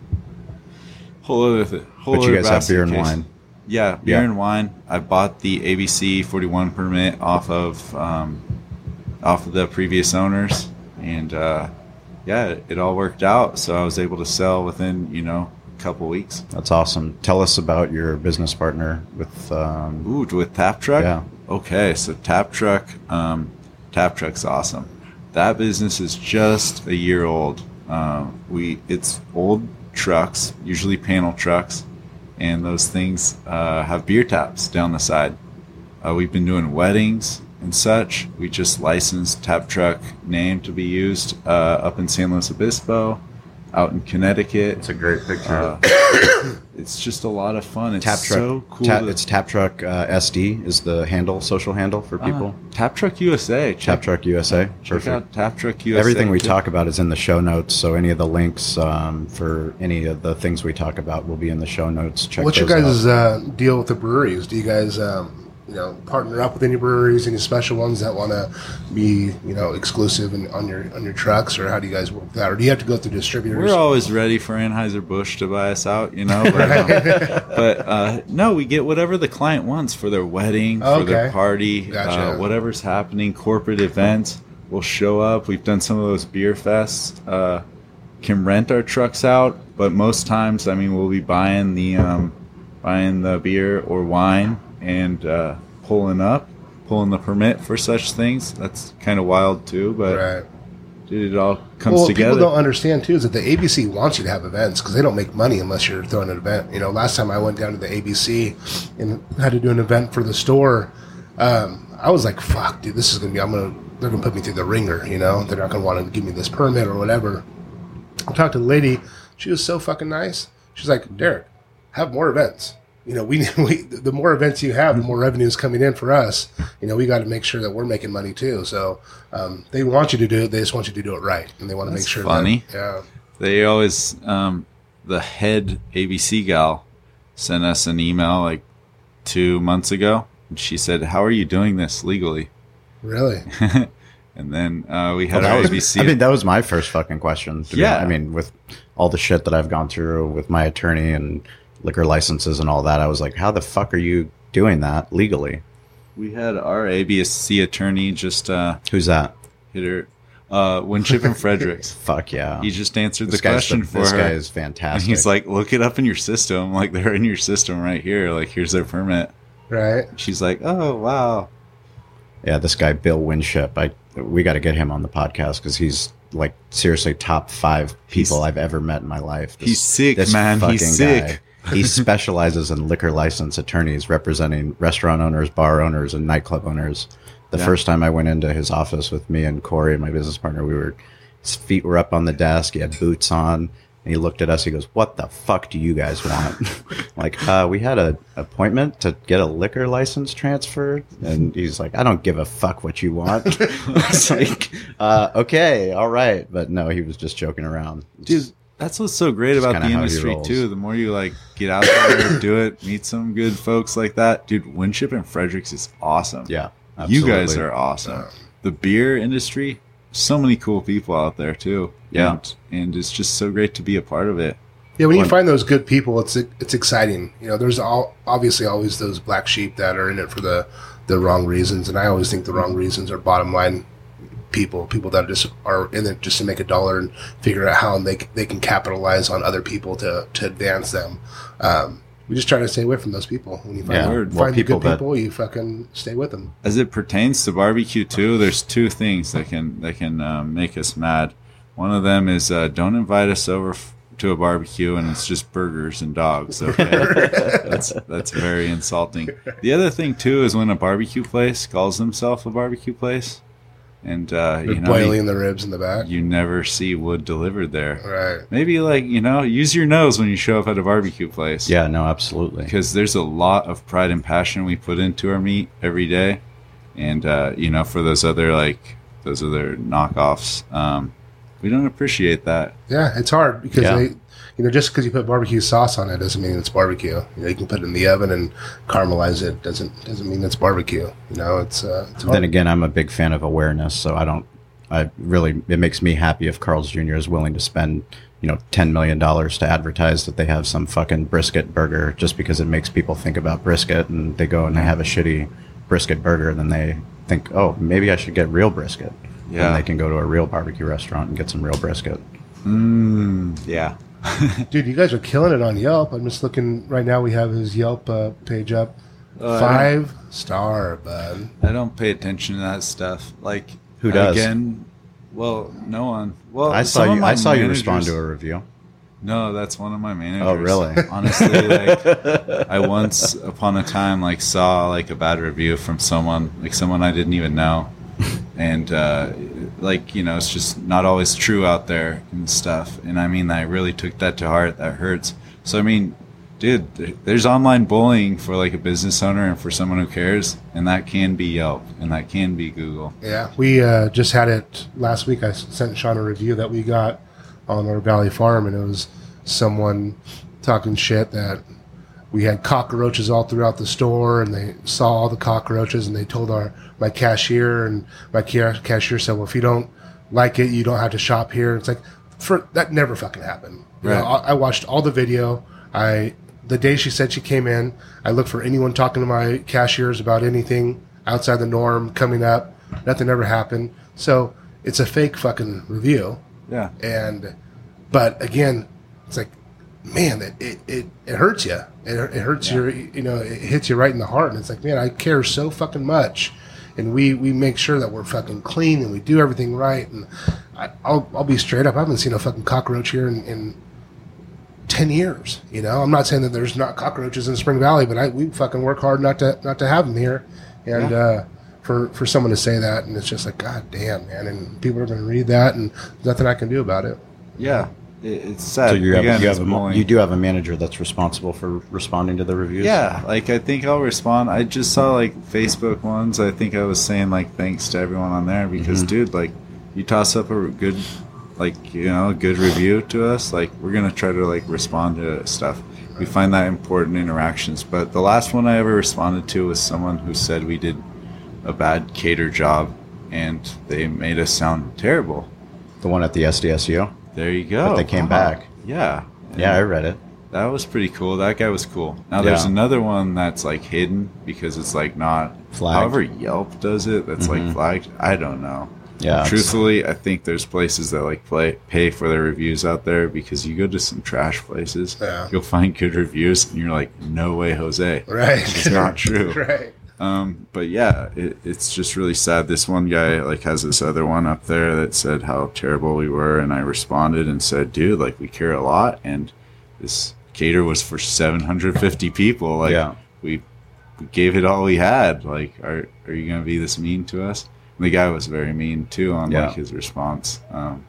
whole other th- whole But you guys have beer and case. wine. yeah beer Yeah. and wine i bought the abc 41 permit off of um off of the previous owners and uh yeah it, it all worked out so i was able to sell within you know couple weeks That's awesome. Tell us about your business partner with. Um, Ooh, with Tap Truck? Yeah. Okay, so Tap Truck, um, Tap Truck's awesome. That business is just a year old. Um, we it's old trucks, usually panel trucks, and those things uh, have beer taps down the side. Uh, we've been doing weddings and such. We just licensed Tap Truck name to be used uh, up in San Luis Obispo, out in Connecticut. it's a great picture. Uh, it's just a lot of fun. It's Tap Truck. so cool. Tap- to- it's Tap Truck uh, SD is the handle, social handle for people. Uh, Tap Truck USA. Tap Truck USA. check Perfect. out Tap Truck USA. Everything we talk about is in the show notes. So any of the links um, for any of the things we talk about will be in the show notes. Check What's your those out. guys' uh, deal with the breweries? Do you guys, um, you know, partner up with any breweries, any special ones that want to be, you know, exclusive in, on your on your trucks, or how do you guys work that? Or do you have to go through distributors? We're always ready for Anheuser Busch to buy us out, you know. But, um, but uh, no, we get whatever the client wants for their wedding, for their party, Gotcha. uh, whatever's happening, corporate events. We'll show up. We've done some of those beer fests. Uh, can rent our trucks out, but most times, I mean, we'll be buying the um, buying the beer or wine and uh, pulling up, pulling the permit for such things. That's kind of wild too, but right. dude, it all comes Well, together. people don't understand too is that the ABC wants you to have events because they don't make money unless you're throwing an event. You know, last time I went down to the ABC and had to do an event for the store, um, I was like, "Fuck, dude, this is gonna be. I'm gonna. They're gonna put me through the ringer. You know, they're not gonna want to give me this permit or whatever." I talked to the lady. She was so fucking nice. She's like, "Derek, have more events." You know, we, we the more events you have, the more revenue is coming in for us. You know, we got to make sure that we're making money too. So um, they want you to do it. They just want you to do it right, and they want to make sure. funny. That, yeah. They always, um, the head ABC gal sent us an email like two months ago. And she said, How are you doing this legally? Really? And then uh, we had Well, our was, ABC. I mean, that was my first fucking question. to Yeah. honest. I mean, with all the shit that I've gone through with my attorney and liquor licenses and all that, I was like, how the fuck are you doing that legally? we had our ABC attorney just uh, Who's that? hit her. Uh, Winship and Fredericks. Fuck yeah. He just answered this the question the- for this her. guy is and fantastic. he's like, Look it up in your system. Like, they're in your system right here. Like, here's their permit. right? She's like, Oh, wow. yeah, this guy Bill Winship. I we got to get him on the podcast because he's like seriously top five people He's- I've ever met in my life. He's sick, man. He's fucking sick. He specializes in liquor license attorneys representing restaurant owners, bar owners, and nightclub owners. The Yeah. first time I went into his office with me and Corey, and my business partner, we were his feet were up on the desk. He had boots on. And he looked at us. He goes, "What the fuck do you guys want?" like, uh, we had an appointment to get a liquor license transferred, and he's like, "I don't give a fuck what you want." it's like, uh, okay, all right, but no, he was just joking around. dude that's what's so great about the industry too. The more you like get out there do it meet some good folks like that. Dude winship and fredericks is awesome. Yeah, you guys are awesome. The beer industry so many cool people out there too. Yeah. and, and it's just so great to be a part of it. Yeah, when you find those good people, it's it's exciting. You know, there's all obviously always those black sheep that are in it for the the wrong reasons, and I always think the wrong reasons are bottom line people, people that are just are in it just to make a dollar and figure out how they they can capitalize on other people to to advance them. Um, we just try to stay away from those people. When you find, Yeah, find well, the people good that- people, you fucking stay with them. as it pertains to barbecue too there's two things that can that can um, make us mad one of them is uh, don't invite us over f- to a barbecue and it's just burgers and dogs okay that's that's very insulting the other thing too is when a barbecue place calls themselves a barbecue place and uh, They're you know boiling you, the ribs in the back. you never see wood delivered there right. maybe like you know use your nose when you show up at a barbecue place Yeah, no, absolutely. because there's a lot of pride and passion we put into our meat every day and uh, you know for those other like those other knockoffs um, we don't appreciate that Yeah, it's hard because Yeah. they, you know, just because you put barbecue sauce on it doesn't mean it's barbecue. You know, you can put it in the oven and caramelize it. Doesn't doesn't mean it's barbecue. You know, it's uh, it's. Then again, I'm a big fan of awareness, so I don't. I really, it makes me happy if Carl's Jr. is willing to spend, you know, ten million dollars to advertise that they have some fucking brisket burger, just because it makes people think about brisket, and they go and they have a shitty brisket burger, and then they think, oh, maybe I should get real brisket. Yeah. And they can go to a real barbecue restaurant and get some real brisket. mm, yeah Dude, you guys are killing it on Yelp. I'm just looking right now. We have his Yelp uh, page up. I Five star, bud. i don't pay attention to that stuff like Who does? again well no one well I saw you. I saw you respond to a review. no that's one of my managers Oh, really? honestly like i once upon a time like saw like a bad review from someone like someone i didn't even know and uh, like you know it's just not always true out there and stuff. And i mean i really took that to heart. That hurts. So i mean dude there's online bullying for like a business owner and for someone who cares and that can be yelp and that can be google. Yeah, we uh, just had it last week. i sent Shawn a review that we got on our Valley Farm, and it was someone talking shit that we had cockroaches all throughout the store, and they saw all the cockroaches, and they told our my cashier, and my cashier said, "Well, if you don't like it, you don't have to shop here." It's like for that never fucking happened. You know, Right. I, I watched all the video. I the day she said she came in, I looked for anyone talking to my cashiers about anything outside the norm coming up. Nothing ever happened. So it's a fake fucking review. yeah And but again, it's like, man, it it, it, it hurts you. It, it hurts your you know it hits you right in the heart. And it's like, man, I care so fucking much. And we, we make sure that we're fucking clean and we do everything right. And I, I'll, I'll be straight up. I haven't seen a fucking cockroach here in, in 10 years. You know, I'm not saying that there's not cockroaches in Spring Valley, but I, we fucking work hard not to, not to have them here. And, uh, for, for someone to say that, and it's just like, God damn, man. And people are going to read that, and there's nothing I can do about it. yeah it's sad So you have, Again, you, have a, you do have a manager that's responsible for responding to the reviews. Yeah, like I think I'll respond. I just saw like Facebook ones. I think I was saying like thanks to everyone on there because Mm-hmm. dude, like you toss up a good like you know, a good review to us, like we're going to try to like respond to stuff. We find that important interactions. But the last one I ever responded to was someone who said we did a bad cater job and they made us sound terrible. the one at the SDSU. There you go. But they came Wow. back. Yeah. Yeah, I read it. That was pretty cool. That guy was cool. Now there's another one that's like hidden because it's like not Flagged. However, Yelp does it. That's Mhm. like flagged. I don't know. Yeah, Truthfully, I think there's places that like play pay for their reviews out there because you go to some trash places, Yeah. you'll find good reviews, and you're like, no way, Jose. Right. It's not true. right. Um, but yeah, it, it's just really sad. This one guy like has this other one up there that said how terrible we were, and I responded and said, "Dude, like we care a lot." And this cater was for 750 people. Like Yeah. we, we gave it all we had. Like, are are you gonna be this mean to us? And the guy was very mean too on Yeah. like his response. Um,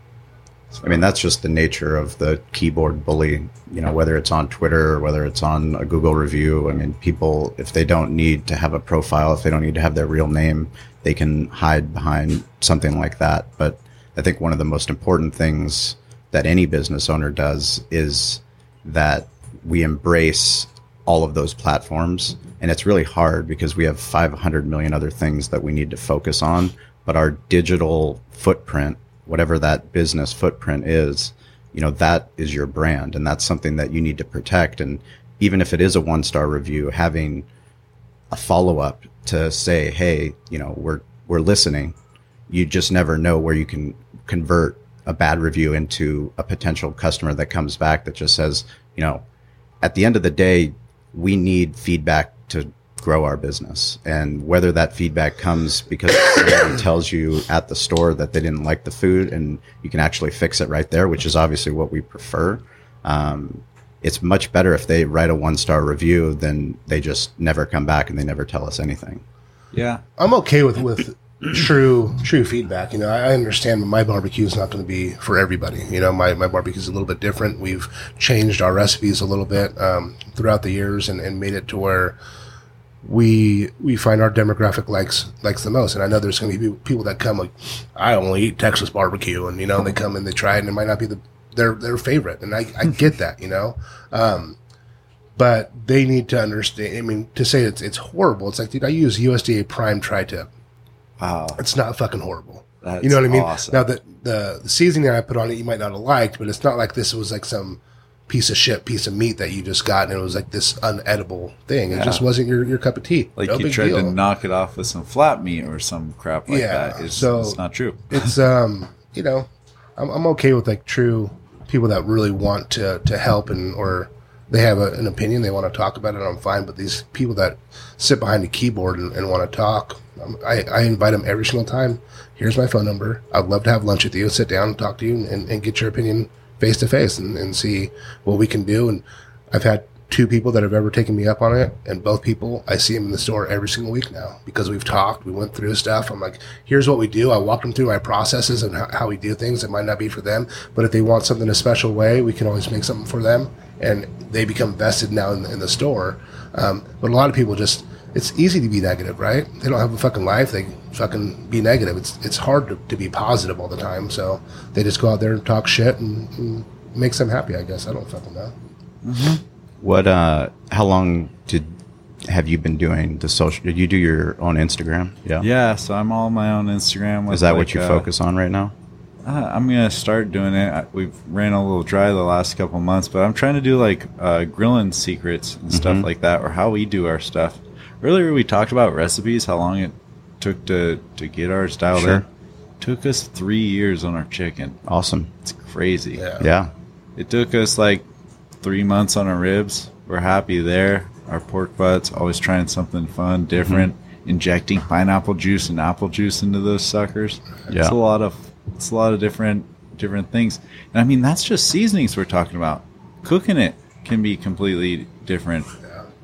I mean, that's just the nature of the keyboard bully. You know, whether it's on Twitter or whether it's on a Google review. I mean, people, if they don't need to have a profile, if they don't need to have their real name, they can hide behind something like that. But I think one of the most important things that any business owner does is that we embrace all of those platforms. And it's really hard because we have 500 million other things that we need to focus on. But our digital footprint, whatever that business footprint is, you know, that is your brand. And that's something that you need to protect. And even if it is a one star review, having a follow up to say, hey, you know, we're, we're listening. You just never know where you can convert a bad review into a potential customer that comes back that just says, you know, at the end of the day, we need feedback to grow our business. And whether that feedback comes because somebody tells you at the store that they didn't like the food and you can actually fix it right there, which is obviously what we prefer. Um, it's much better if they write a one star review than they just never come back and they never tell us anything. yeah, I'm okay with with true true feedback. You know, I I understand my barbecue is not going to be for everybody. You know, my my barbecue is a little bit different. We've changed our recipes a little bit um, throughout the years and, and made it to where we we find our demographic likes likes the most. And I know there's going to be people that come like, I only eat Texas barbecue, and you know, they come and they try it, and it might not be the their their favorite, and I I get that, you know. Um, but they need to understand. I mean, to say it's it's horrible. It's like, dude, I use USDA Prime tri-tip. wow, It's not fucking horrible. That's you know what I mean? awesome. Now the, the the seasoning I put on it, you might not have liked, but it's not like this was like some piece of shit piece of meat that you just got, and it was like this unedible thing. It just wasn't your, your cup of tea. like no you tried deal. to knock it off with some flat meat or some crap like Yeah, that. It's, so- it's not true. it's um you know I'm, I'm okay with like true people that really want to to help and or they have a, an opinion they want to talk about it i'm fine but these people that sit behind a keyboard and, and want to talk um, I, I invite them every single time here's my phone number i'd love to have lunch with you sit down and talk to you and, and get your opinion face to face and see what we can do. And i've had two people that have ever taken me up on it and both people i see them in the store every single week now because we've talked we went through stuff. I'm like here's what we do. I walked them through my processes and how, we do things. It might not be for them but if they want something a special way we can always make something for them and they become vested now in the, in the store. Um, but a lot of people just it's easy to be negative right they don't have a fucking life they fucking be negative it's it's hard to, to be positive all the time so they just go out there and talk shit and, and makes them happy i guess i don't fucking know What, uh, how long did, have you been doing the social, did you do your own Instagram? Yeah. Yeah, so I'm all my own Instagram. With Is that like, what you uh, focus on right now? Uh, I'm gonna start doing it. I- We've ran a little dry the last couple months, but I'm trying to do like uh, grilling secrets and stuff Mm-hmm. like that, or how we do our stuff. Earlier we talked about recipes, how long it took to to get ours dialed Sure. in. Took us three years on our chicken. Awesome. It's crazy. Yeah. Yeah. It took us like three months on our ribs. We're happy there. Our pork butts, always trying something fun, different. Mm-hmm. Injecting pineapple juice and apple juice into those suckers. Yeah. It's a lot of it's a lot of different different things. And I mean that's just seasonings we're talking about. Cooking it can be completely different.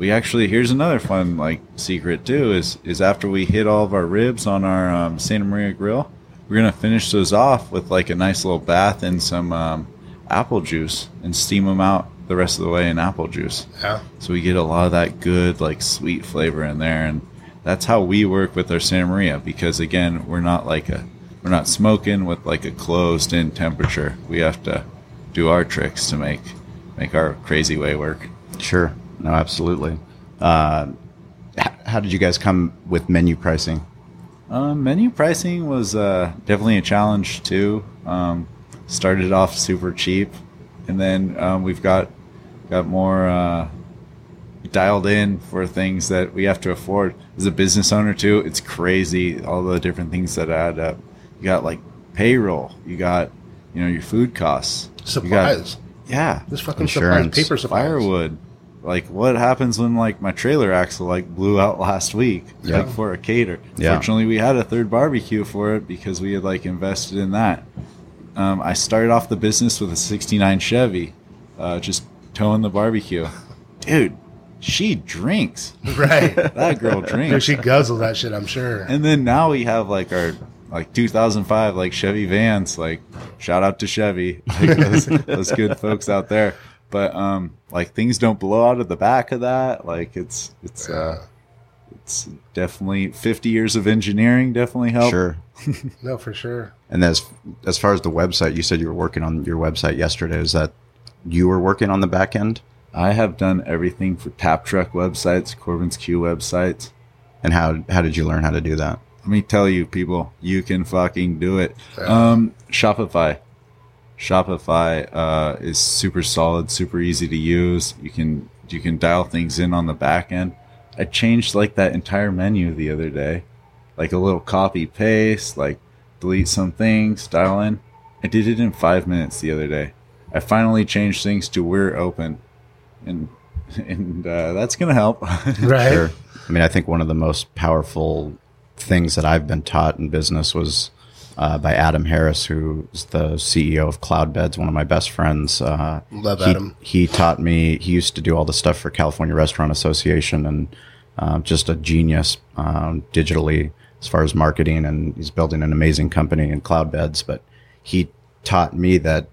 We actually here's another fun like secret too is is after we hit all of our ribs on our um, Santa Maria grill, we're gonna finish those off with like a nice little bath and some um, apple juice and steam them out the rest of the way in apple juice. yeah So we get a lot of that good like sweet flavor in there, and that's how we work with our Santa Maria. Because again, we're not like a we're not smoking with like a closed in temperature. We have to do our tricks to make make our crazy way work. Sure. No, absolutely. Uh, h- how did you guys come with menu pricing? Um, menu pricing was uh, definitely a challenge too. Um, started off super cheap, and then um, we've got got more uh, dialed in for things that we have to afford. As a business owner too, it's crazy all the different things that add up. You got like payroll, you got you know your food costs, you got- supplies yeah, this fucking Insurance, supplies paper supplies firewood, like what happens when like my trailer axle like blew out last week Yeah. like for a cater Yeah. fortunately we had a third barbecue for it because we had like invested in that um, i started off the business with a 69 chevy uh, just towing the barbecue dude she drinks Right. that girl Dude, drinks she guzzles that shit, I'm sure. and then now we have like our like 2005 like Chevy vans. Like shout out to Chevy, like, those, those good folks out there. But um, like things don't blow out of the back of that. Like it's it's uh, it's definitely 50 years of engineering definitely helped. Sure. No, for sure. And as as far as the website, you said you were working on your website yesterday. Is that you were working on the back end? I have done everything for Tap Truck websites, Corbin's Q websites. And how how did you learn how to do that? Let me tell you, people, you can fucking do it. Um, Shopify. Shopify uh, is super solid, super easy to use. You can you can dial things in on the back end. I changed like that entire menu the other day, like a little copy paste, like delete some things, dial in. I did it in five minutes the other day. I finally changed things to we're open, and and uh, that's gonna help. Right. Sure. I mean, I think one of the most powerful things that I've been taught in business was uh, by Adam Harris, who's the CEO of Cloudbeds, one of my best friends. Uh, Love he, Adam. He taught me. He used to do all the stuff for California Restaurant Association, and uh, just a genius um, digitally as far as marketing. And he's building an amazing company in Cloudbeds. But he taught me that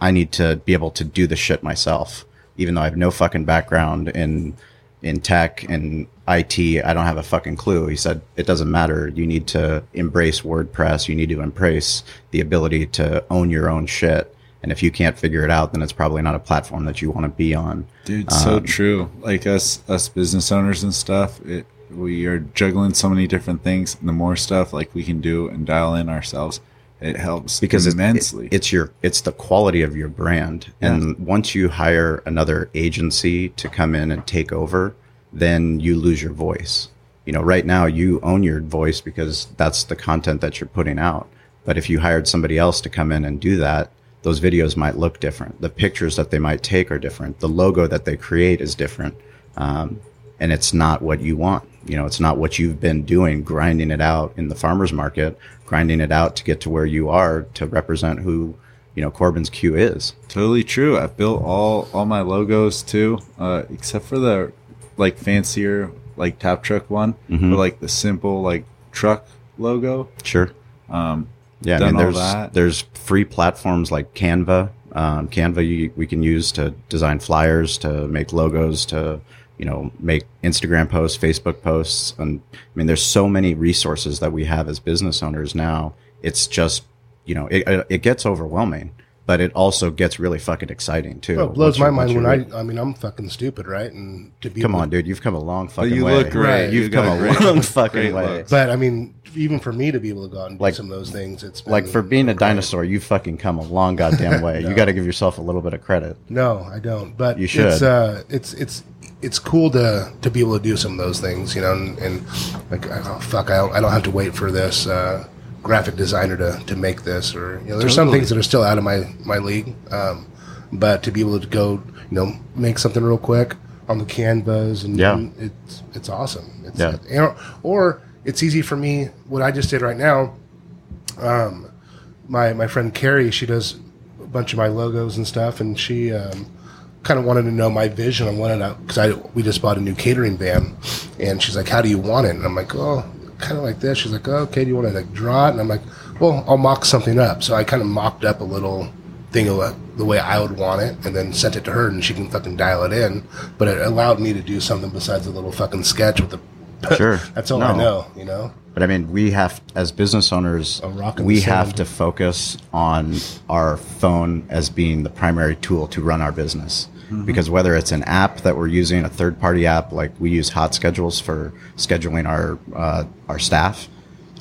I need to be able to do the shit myself, even though I have no fucking background in in tech and IT. I don't have a fucking clue. He said it doesn't matter. You need to embrace WordPress. You need to embrace the ability to own your own shit. And if you can't figure it out, then it's probably not a platform that you want to be on. Dude, so um, true. Like us, us business owners and stuff. It, we are juggling so many different things. And the more stuff like we can do and dial in ourselves, it helps because immensely. It, it's your it's the quality of your brand and once you hire another agency to come in and take over then you lose your voice you know right now you own your voice because that's the content that you're putting out but if you hired somebody else to come in and do that those videos might look different the pictures that they might take are different the logo that they create is different um, and it's not what you want. You know, it's not what you've been doing, grinding it out in the farmers market, grinding it out to get to where you are to represent who, you know, Corbin's Q is. totally true. I've built all all my logos too, uh, except for the like fancier like tap truck one, Mm-hmm. but like the simple like truck logo. Sure. Um, Yeah, I mean, there's there's free platforms like Canva. Um, Canva you, we can use to design flyers, to make logos, to you know make Instagram posts, Facebook posts, and I mean, there's so many resources that we have as business owners now. It's just you know it, it gets overwhelming, but it also gets really fucking exciting too. Well, it blows Once my mind when you- I, I mean, I'm fucking stupid, right? And to be Come on, dude, you've come a long fucking you way. look great. Right. You've You come a great- long fucking way. looks. But I mean, even for me to be able to go out and Like- do some of those things, it's been, Like for being a dinosaur, you've fucking come a long goddamn way. You got to give yourself a little bit of credit. No, I don't. But You should. It's uh, it's it's it's cool to to be able to do some of those things, you know, and, and like oh fuck, I don't, I don't have to wait for this uh, graphic designer to, to make this, or you know, there's some things that are still out of my my league. Um, but to be able to go, you know, make something real quick on the canvas, and, Yeah. and it's it's awesome. It's, Yeah. and- or it's easy for me. What I just did right now um, my my friend Carrie, she does a bunch of my logos and stuff, and she um, kind of wanted to know my vision on what it because I we just bought a new catering van, and she's like, "How do you want it?" And I'm like, "Oh, kind of like this." She's like, oh, "Okay, do you want to like draw it?" And I'm like, "Well, I'll mock something up." So I kind of mocked up a little thing of the way I would want it, and then sent it to her, and she can fucking dial it in. But it allowed me to do something besides a little fucking sketch with the. Sure. That's all I know, you know. But I mean, we have, as business owners, A rock in we have to focus on our phone as being the primary tool to run our business. Mm-hmm. Because whether it's an app that we're using, a third party app, like we use Hot Schedules for scheduling our, uh, our staff.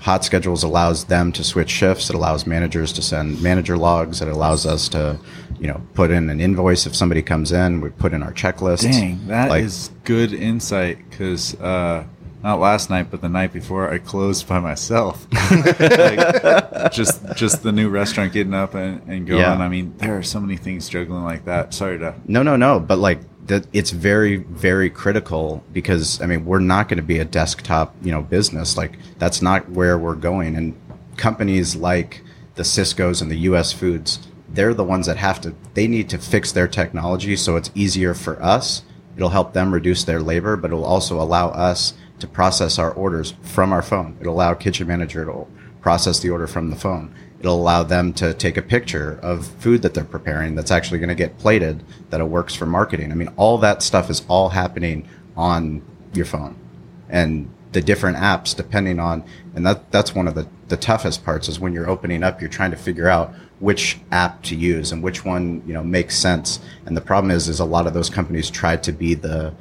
Hot Schedules allows them to switch shifts. It allows managers to send manager logs. It allows us to, you know, put in an invoice if somebody comes in. We put in our checklist. Dang, that is Like- good insight because uh, not last night, but the night before, I closed by myself. like, just just the new restaurant getting up and, and going. Yeah. I mean, there are so many things juggling like that. Sorry to. No, no, no. But like that it's very very critical because I mean we're not going to be a desktop you know business like that's not where we're going and companies like the Sysco's and the US Foods they're the ones that have to they need to fix their technology so it's easier for us it'll help them reduce their labor but it'll also allow us to process our orders from our phone. It'll allow kitchen manager to process the order from the phone. It'll allow them to take a picture of food that they're preparing that's actually going to get plated that it works for marketing. I mean all that stuff is all happening on your phone. And the different apps depending on and that that's one of the the toughest parts is when you're opening up you're trying to figure out which app to use and which one you know makes sense. And the problem is is a lot of those companies try to be the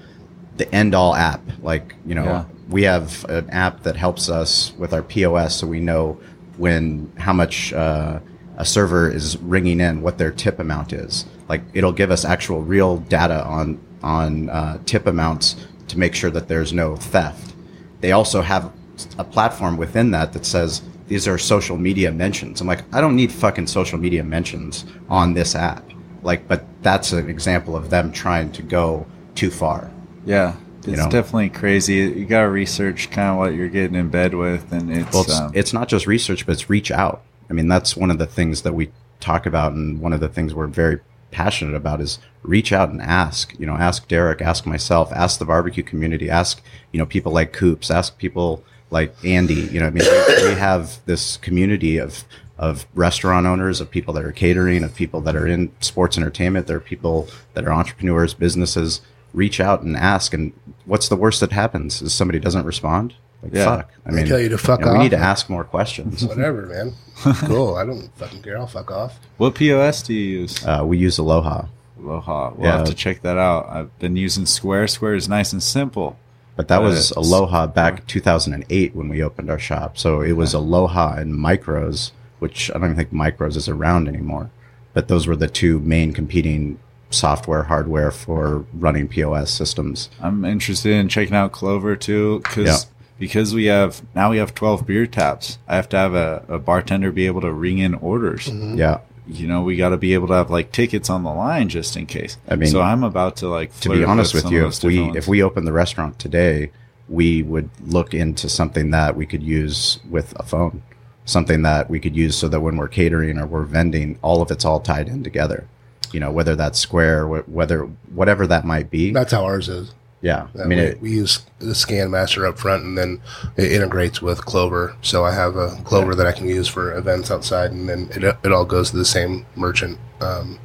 the end all app like you know Yeah. we have an app that helps us with our pos so we know when how much uh, a server is ringing in what their tip amount is like it'll give us actual real data on on uh, tip amounts to make sure that there's no theft they also have a platform within that that says these are social media mentions. I'm like, I don't need fucking social media mentions on this app. Like, but that's an example of them trying to go too far. Yeah, it's You know? definitely crazy. You got to research kind of what you're getting in bed with, and it's, Well, it's, um, it's not just research, but it's reach out. I mean, that's one of the things that we talk about, and one of the things we're very passionate about is reach out and ask. You know, ask Derek, ask myself, ask the barbecue community, ask you know people like Coops, ask people like Andy. You know, I mean, we, we have this community of of restaurant owners, of people that are catering, of people that are in sports entertainment. There are people that are entrepreneurs, businesses. Reach out and ask. And what's the worst that happens? Is somebody doesn't respond? Like Yeah. fuck. I They mean, tell you to fuck you know, We need to ask more questions. Whatever, man. cool. I don't fucking care. I'll fuck off. what POS do you use? Uh, we use Aloha, Aloha. We'll yeah. have to check that out. I've been using Square. Square is nice and simple. but that But was Aloha back 2008 when we opened our shop. So it was Aloha and Micros, which I don't even think Micros is around anymore. But those were the two main competing software hardware for running POS systems. I'm interested in checking out Clover too, because Yeah. because we have now we have 12 beer taps. I have to have a, a bartender be able to ring in orders. Mm-hmm. Yeah. You know, we got to be able to have like tickets on the line just in case. I mean, so I'm about to like To be honest with some you, if we different if we open the restaurant today, we would look into something that we could use with a phone, something that we could use so that when we're catering or we're vending, all of it's all tied in together. You know, whether that's Square, wh- whether whatever that might be. That's how ours is. yeah, I mean, way it, we use the Scan Master up front, and then it integrates with Clover. So I have a Clover that I can use for events outside, and then it, it all goes to the same merchant. Um,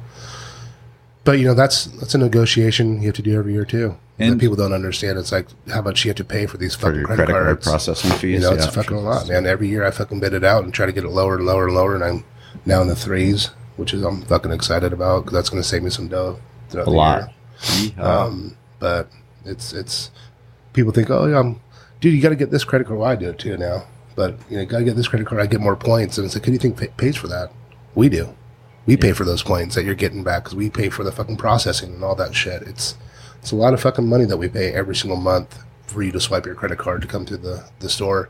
but you know that's that's a negotiation you have to do every year too. And people don't understand. It's like how much you have to pay for these for fucking your credit, credit card processing fees. You know, it's yeah. fucking a lot, man. Every year I fucking bid it out and try to get it lower and lower and lower, and I'm now in the threes, which is I'm fucking excited about because that's going to save me some dough throughout A the lot. Um, but it's it's people think, oh yeah, I'm, dude, you got to get this credit card. Well, I do it too now, but you know, got to get this credit card. I get more points, and it's like, who do you think pay, pays for that? We do. We pay for those points that you're getting back because we pay for the fucking processing and all that shit. It's it's a lot of fucking money that we pay every single month for you to swipe your credit card to come to the the store.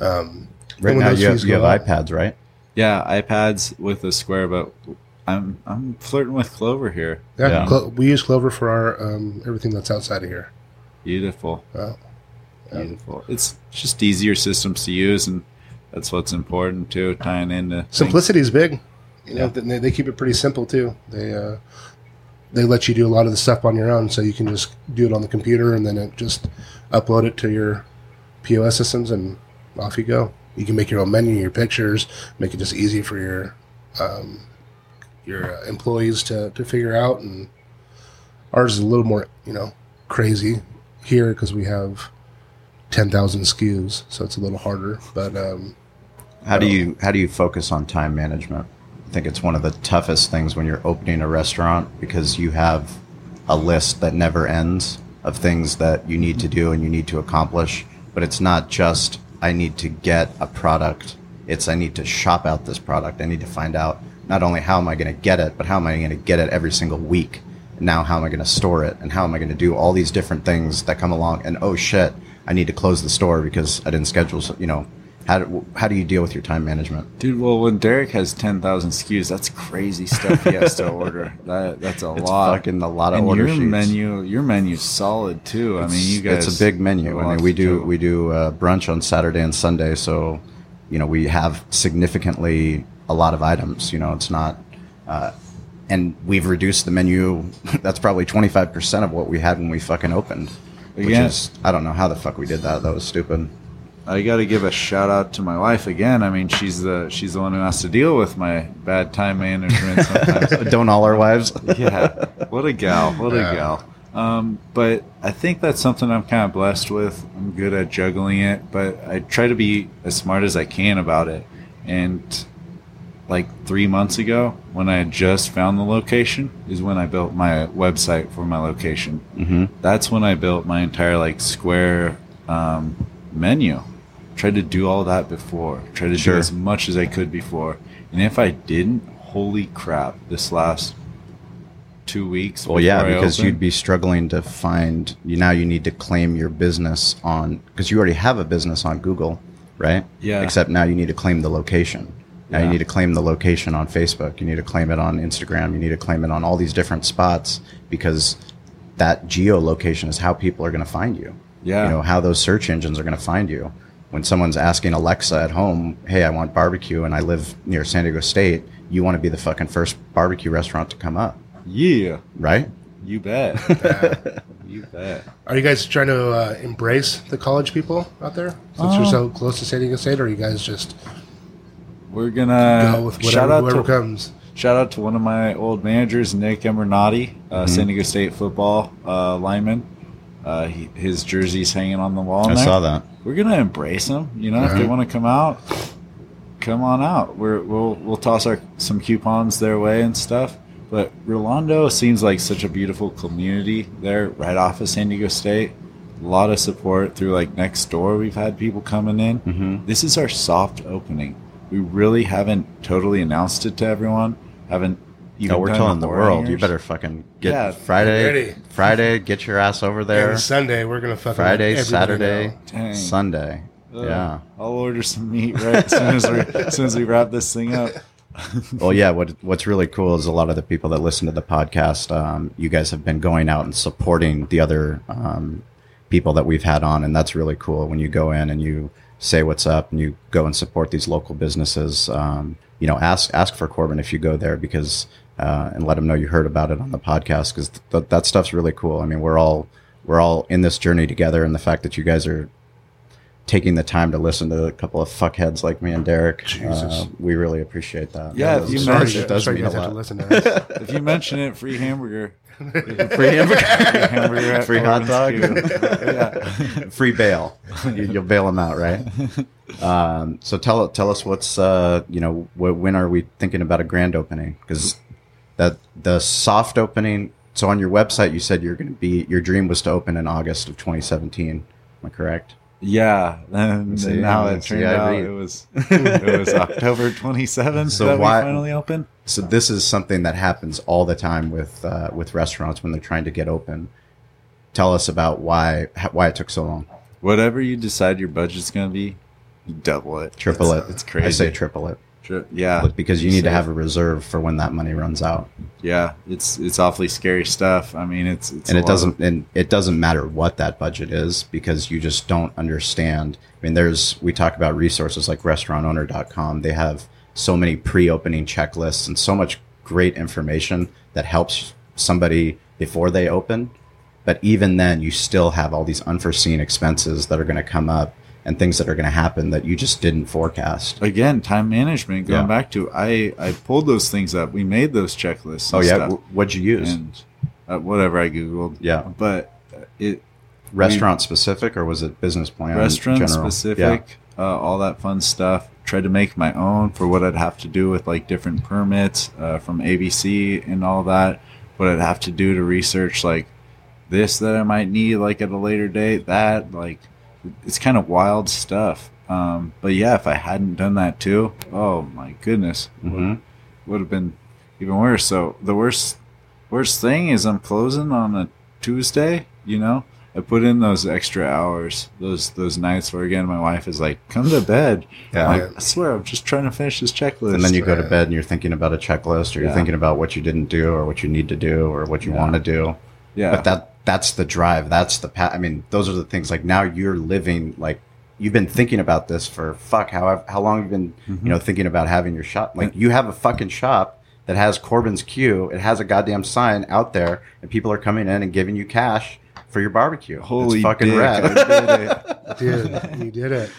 Um, right now, you have, you have iPads, right? Yeah, iPads with a Square, but I'm I'm flirting with Clover here. Yeah, Yeah. Clo- we use Clover for our um, everything that's outside of here. Beautiful. Wow. Beautiful. It's just easier systems to use, and that's what's important too. Tying into things. Simplicity is big. You know, they, they keep it pretty simple too. They uh, they let you do a lot of the stuff on your own, so you can just do it on the computer and then it just upload it to your POS systems, and off you go. You can make your own menu, your pictures, make it just easy for your um, your uh, employees to, to figure out. And ours is a little more, you know, crazy here because we have ten thousand SKUs, so it's a little harder. But um, How do you how do you focus on time management? I think it's one of the toughest things when you're opening a restaurant because you have a list that never ends of things that you need to do and you need to accomplish. But it's not just I need to get a product. It's I need to shop out this product. I need to find out not only how am I going to get it, but how am I going to get it every single week. Now how am I going to store it and how am I going to do all these different things that come along and oh shit, I need to close the store because I didn't schedule, you know, How do, how do you deal with your time management? Dude, well, when Derek has ten thousand SKUs, that's crazy stuff he has to order. That that's a It's lot. fucking a lot of and order your sheets. menu, your menu's solid too. I mean, you guys. it's a big menu. I mean, we to do we do uh, brunch on Saturday and Sunday, so you know we have significantly a lot of items. You know, it's not, uh, and we've reduced the menu. That's probably twenty five percent of what we had when we fucking opened. Which is, I don't know how the fuck we did that. That was stupid. I got to give a shout out to my wife again. I mean, she's the she's the one who has to deal with my bad time management sometimes. Don't all our wives? yeah, what a gal, what Yeah. a gal. Um, but I think that's something I'm kind of blessed with. I'm good at juggling it, but I try to be as smart as I can about it. And like three months ago, when I had just found the location, is when I built my website for my location. mm-hmm. That's when I built my entire like square um, menu. Tried to do all that before. Tried to Sure. do as much as I could before. And if I didn't, holy crap! This last two weeks. Well, yeah, because you'd be struggling to find. You now you need to claim your business on because you already have a business on Google, right? Yeah. Except now you need to claim the location. Now you need to claim the location on Facebook. You need to claim it on Instagram. You need to claim it on all these different spots because that geolocation is how people are going to find you. Yeah. You know how those search engines are going to find you. When someone's asking Alexa at home, "Hey, I want barbecue and I live near San Diego State," you want to be the fucking first barbecue restaurant to come up, yeah, right? you bet, you bet. Are you guys trying to uh, embrace the college people out there since you're Um, so close to San Diego State, or are you guys just We're gonna go with Uh, shout out whoever to comes? shout out to one of my old managers, Nick Embernati, uh, San Diego State football uh, lineman. Uh, he, his jersey's hanging on the wall. I there. saw that. we're gonna embrace them. You know, if they want to come out, come on out. We're, we'll we'll toss our some coupons their way and stuff. But Rolando seems like such a beautiful community there, right off of San Diego State. A lot of support through like Nextdoor. We've had people coming in. Mhm. This is our soft opening. We really haven't totally announced it to everyone. Haven't even No, we're telling the horror world. You better fucking get Yeah, Friday. ready. Friday, get your ass over there. And Sunday we're gonna fucking let Friday, Saturday, Sunday. Ugh. Yeah. I'll order some meat right as soon as we as soon as we wrap this thing up. Well, yeah. What What's really cool is a lot of the people that listen to the podcast. Um, you guys have been going out and supporting the other um, people that we've had on, and that's really cool. When you go in and you say what's up, and you go and support these local businesses. Um, you know, ask ask for Corbin if you go there because uh, and let them know you heard about it on the podcast because th- that stuff's really cool. I mean, we're all we're all in this journey together, and the fact that you guys are taking the time to listen to a couple of fuckheads like me and Derek, Jesus. uh, we really appreciate that. Yeah, That if you mention- it does mean a to lot. to. If you mention it, free hamburger. Free hamburger, Free hamburger free hot dog, yeah. free bail. You, you'll bail them out, right? Um, so tell tell us what's uh, you know wh- when are we thinking about a grand opening? Because that the soft opening. So on your website, you said you're going to be your dream was to open in August of 2017. Am I correct? Yeah, and, See, and now it turned out it was it was October 27th So that why- we finally opened. So this is something that happens all the time with uh, with restaurants when they're trying to get open. Tell us about why why it took so long. Whatever you decide your budget's gonna be, you double it, Triple it's, it. It's crazy. I say triple it Tri- yeah, because you need to have a reserve for when that money runs out. Yeah, it's it's awfully scary stuff. I mean, it's, it's and it doesn't and it doesn't matter what that budget is because you just don't understand. I mean there's we talk about resources like restaurantowner.com they have so many pre-opening checklists and so much great information that helps somebody before they open. But even then you still have all these unforeseen expenses that are going to come up and things that are going to happen that you just didn't forecast again time management. Going Yeah. back to I I pulled those things up. We made those checklists. oh yeah w- what'd you use and uh, whatever I googled. Yeah. but it restaurant specific or was it business plan restaurant general? specific, uh, all that fun stuff. Tried to make my own for what I'd have to do with like different permits uh, from ABC and all that. What I'd have to do to research like this that I might need like at a later date. That like it's kind of wild stuff. Um, but yeah, if I hadn't done that too, oh my goodness, Mhm. would have been even worse. So the worst worst thing is I'm closing on a Tuesday, you know, I put in those extra hours, those those nights where again my wife is like, "Come to bed." Yeah. Like, I swear, I'm just trying to finish this checklist. and then you go to bed and you're thinking about a checklist or you're Yeah. thinking about what you didn't do or what you need to do or what you Yeah. want to do yeah, but that that's the drive that's the pa- i mean those are the things like now you're living like you've been thinking about this for fuck how how long you've been Mm-hmm. you know thinking about having your shop like you have a fucking shop that has corbin's q it has a goddamn sign out there and people are coming in and giving you cash for your barbecue holy it's fucking dick, rad I did it. Dude, you did it.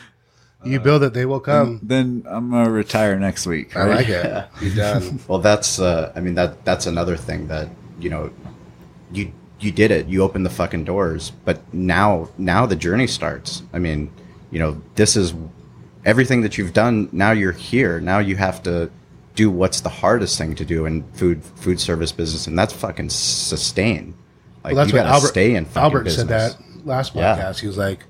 You build it, they will come. then I'm gonna retire next week. I like it. You done. Well, that's uh, I mean that that's another thing that you know you you did it. You opened the fucking doors, but now now the journey starts. I mean, you know, this is everything that you've done. Now you're here. Now you have to do what's the hardest thing to do in food food service business, and that's fucking sustain. Like Well, that's you what gotta Albert, stay in fucking Albert business. said that last Yeah. podcast. He was like,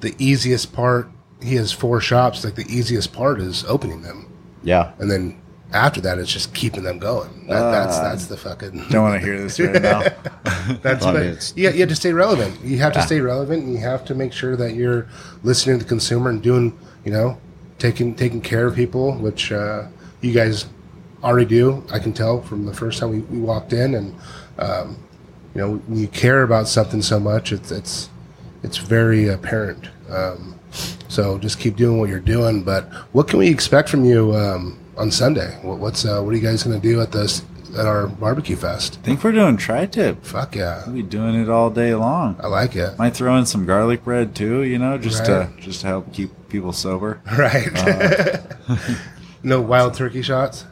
the easiest part, he has four shops. Like, the easiest part is opening them. Yeah, And then after that, it's just keeping them going. That, that's Uh, that's the fucking. Don't want to hear this right now. That's but mean, you, you have to stay relevant. You have to Yeah. stay relevant, and you have to make sure that you're listening to the consumer and doing, you know, taking taking care of people, which uh, you guys already do. I can tell from the first time we, we walked in, and um, you know, when you care about something so much, it's it's it's very apparent. Um, so just keep doing what you're doing. But what can we expect from you um, on Sunday? What, what's uh, what are you guys going to do at this at our barbecue fest? I think we're doing tri-tip. Fuck yeah, We'll be doing it all day long. I like it. Might throw in some garlic bread too, you know, just Right. to just to help keep people sober. Right. Uh, no wild turkey shots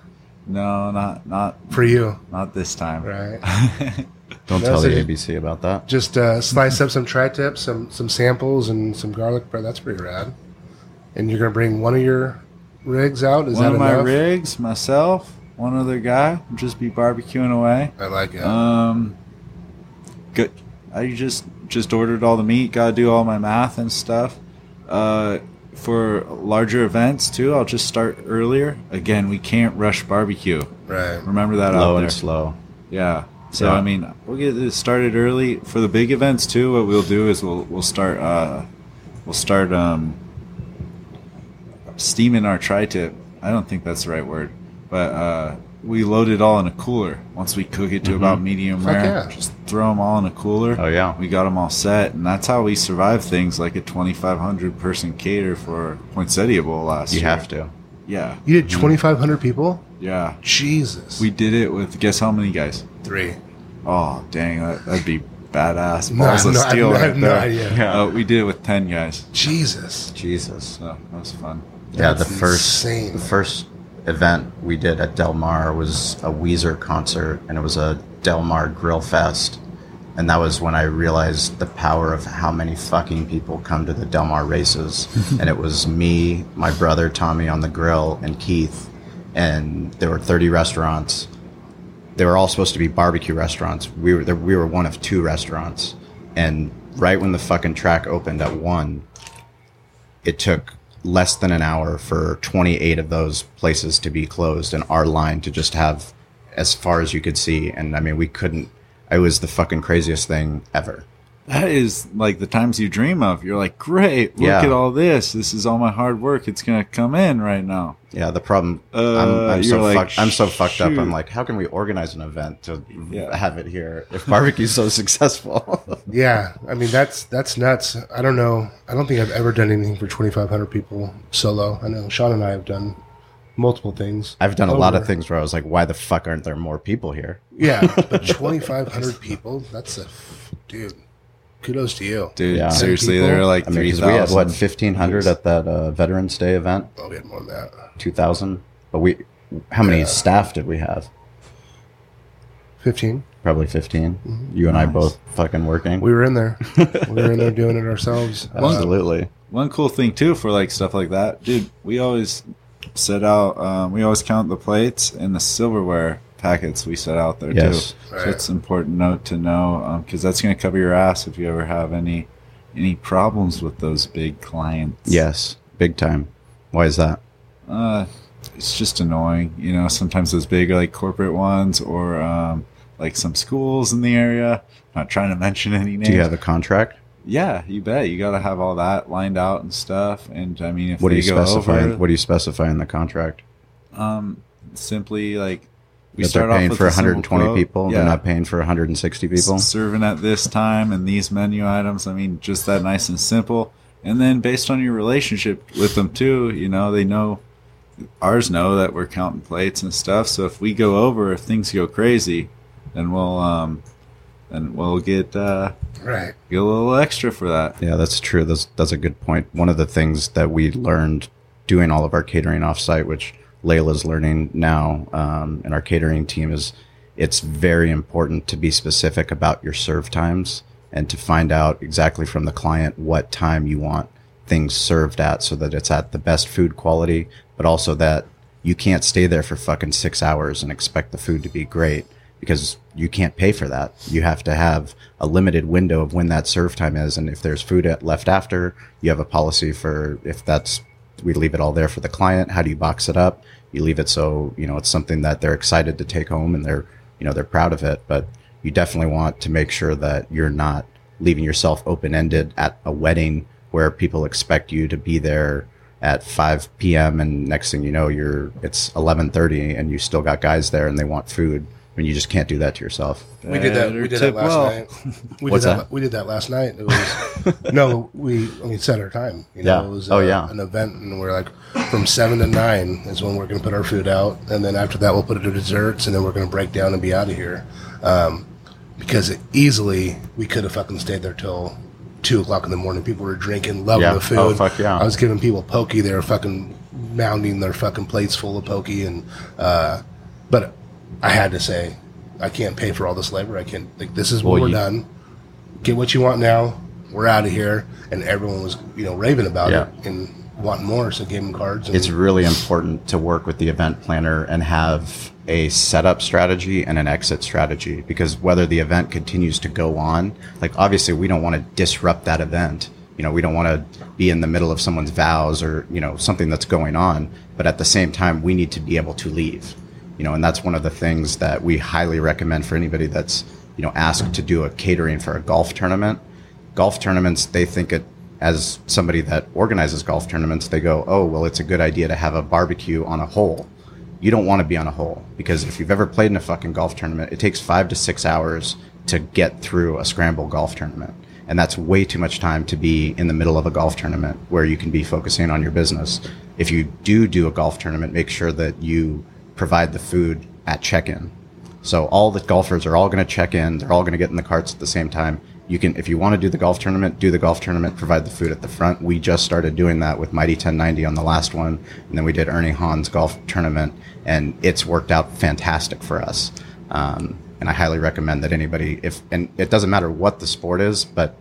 No, not not for you. not this time. Right. don't No, tell so the ABC about that. Just uh, slice up some tri-tips, some some samples, and some garlic bread. That's pretty rad. And you're gonna bring one of your rigs out. Is One that of my enough? rigs, myself, one other guy, just be barbecuing away. I like it. Um, good. I just just ordered all the meat. Got to do all my math and stuff. Uh, for larger events too, I'll just start earlier. Again, we can't rush barbecue. right. Remember that out Low there. and slow. Yeah. So Yeah. I mean, we'll get this started early for the big events too. What we'll do is we'll we'll start uh, we'll start um, steaming our tri-tip. I don't think that's the right word, but uh, we load it all in a cooler. Once we cook it to about medium Fuck rare, yeah. just throw them all in a cooler. Oh, yeah. we got them all set, and that's how we survive things like a 2,500 person cater for Poinsettia Bowl last You year. You have to. Yeah, You did 2,500 people. yeah. Jesus. We did it with guess how many guys? three. Oh dang, that, that'd be badass. No, Balls I of have no- I steel have right no there. idea. Yeah. Uh, we did it with ten guys, Jesus. Jesus. so that was fun. Yeah, the first insane. the first event we did at Del Mar was a Weezer concert, and it was a Del Mar Grill Fest, and that was when I realized the power of how many fucking people come to the Del Mar races. and it was me, my brother Tommy on the grill, and Keith, and there were 30 restaurants. They were all supposed to be barbecue restaurants. We were we were one of two restaurants, and right when the fucking track opened at one, it took less than an hour for 28 of those places to be closed and our line to just have as far as you could see. And i mean we couldn't it was the fucking craziest thing ever That is like the times you dream of. You're like, great, look Yeah. at all this. This is all my hard work. It's gonna come in right now. yeah the problem Uh, i'm, I'm so like, fucked i'm so fucked up i'm like how can we organize an event to Yeah. have it here if barbecue's so successful Yeah, I mean that's that's nuts. I don't know. I don't think I've ever done anything for 2,500 people solo. I know Shawn and I have done multiple things. i've done a lot of things where i was like why the fuck aren't there more people here Yeah, but 2,500 people. That's a dude. Kudos to you. Dude, Yeah. seriously, People- there are like i mean three 'cause we had what 1500 at that uh, veterans day event Oh, we had more than that. 2000 but we how many Yeah. staff did we have 15. probably 15 you and i both fucking working We were in there. we were in there doing it ourselves. Uh, absolutely One cool thing too for like stuff like that, dude. We always set out. Um, we always count the plates and the silverware packets we set out there Yes. too. Right. So it's an important note to know because that's going to cover your ass if you ever have any any problems with those big clients. Yes, big time. Why is that? Uh, it's just annoying, you know. Sometimes those big like corporate ones or um, like some schools in the area. Not trying to mention any names. Do you have a contract? Yeah, you bet. You got to have all that lined out and stuff. And I mean, if What do you go specify? over, What do you specify in the contract? um, simply like we that start they're off paying with for 120 quote. people. Yeah. They're not paying for 160 people. S- serving at this time and these menu items. I mean, just that nice and simple. And then based on your relationship with them too, you know, they know ours know that we're counting plates and stuff. So if we go over, if things go crazy, then we'll um, then we'll get uh, Right. get a little extra for that. Yeah, that's true. That's that's a good point. One of the things that we learned doing all of our catering offsite, which Layla's learning now, um, and our catering team is, it's very important to be specific about your serve times and to find out exactly from the client what time you want things served at, so that it's at the best food quality, but also that you can't stay there for fucking six hours and expect the food to be great because you can't pay for that. You have to have a limited window of when that serve time is. And if there's food left after, you have a policy for if that's, we leave it all there for the client. How do you box it up? You leave it so, you know, it's something that they're excited to take home and they're, you know, they're proud of it. But you definitely want to make sure that you're not leaving yourself open ended at a wedding where people expect you to be there at 5 p.m. and next thing you know, you're it's 11:30 and you still got guys there and they want food. I mean, you just can't do that to yourself. We did that. We did that last well. night. We What's did that, that? We did that last night. It was no. We I mean set our time. You know, Yeah. it was Oh, uh, yeah. an event, and we're like from seven to nine is when we're going to put our food out, and then after that we'll put it to desserts, and then we're going to break down and be out of here. Um, because it easily we could have fucking stayed there till two o'clock in the morning. People were drinking, loving Yeah. the food. Oh, fuck yeah. I was giving people pokey. They were fucking mounding their fucking plates full of pokey, and uh, but I had to say, I can't pay for all this labor. I can't. Like this is what Well, we're you- done. Get what you want now. We're out of here, and everyone was you know raving about Yeah. it and wanting more. So gave them cards. And, It's really important to work with the event planner and have a setup strategy and an exit strategy because whether the event continues to go on, like obviously we don't want to disrupt that event. You know, we don't want to be in the middle of someone's vows or, you know, something that's going on, but at the same time we need to be able to leave. You know, and that's one of the things that we highly recommend for anybody that's, you know, asked to do a catering for a golf tournament golf tournaments, they think it as somebody that organizes golf tournaments, they go, oh, well, it's a good idea to have a barbecue on a hole. You don't want to be on a hole because if you've ever played in a fucking golf tournament, it takes five to six hours to get through a scramble golf tournament. And that's way too much time to be in the middle of a golf tournament where you can be focusing on your business. If you do do a golf tournament, make sure that you provide the food at check in. So all the golfers are all going to check in. They're all going to get in the carts at the same time. You can, if you want to do the golf tournament, do the golf tournament. Provide the food at the front. We just started doing that with Mighty 1090 on the last one, and then we did Ernie Hahn's golf tournament, and it's worked out fantastic for us. Um, and I highly recommend that anybody, if and it doesn't matter what the sport is, but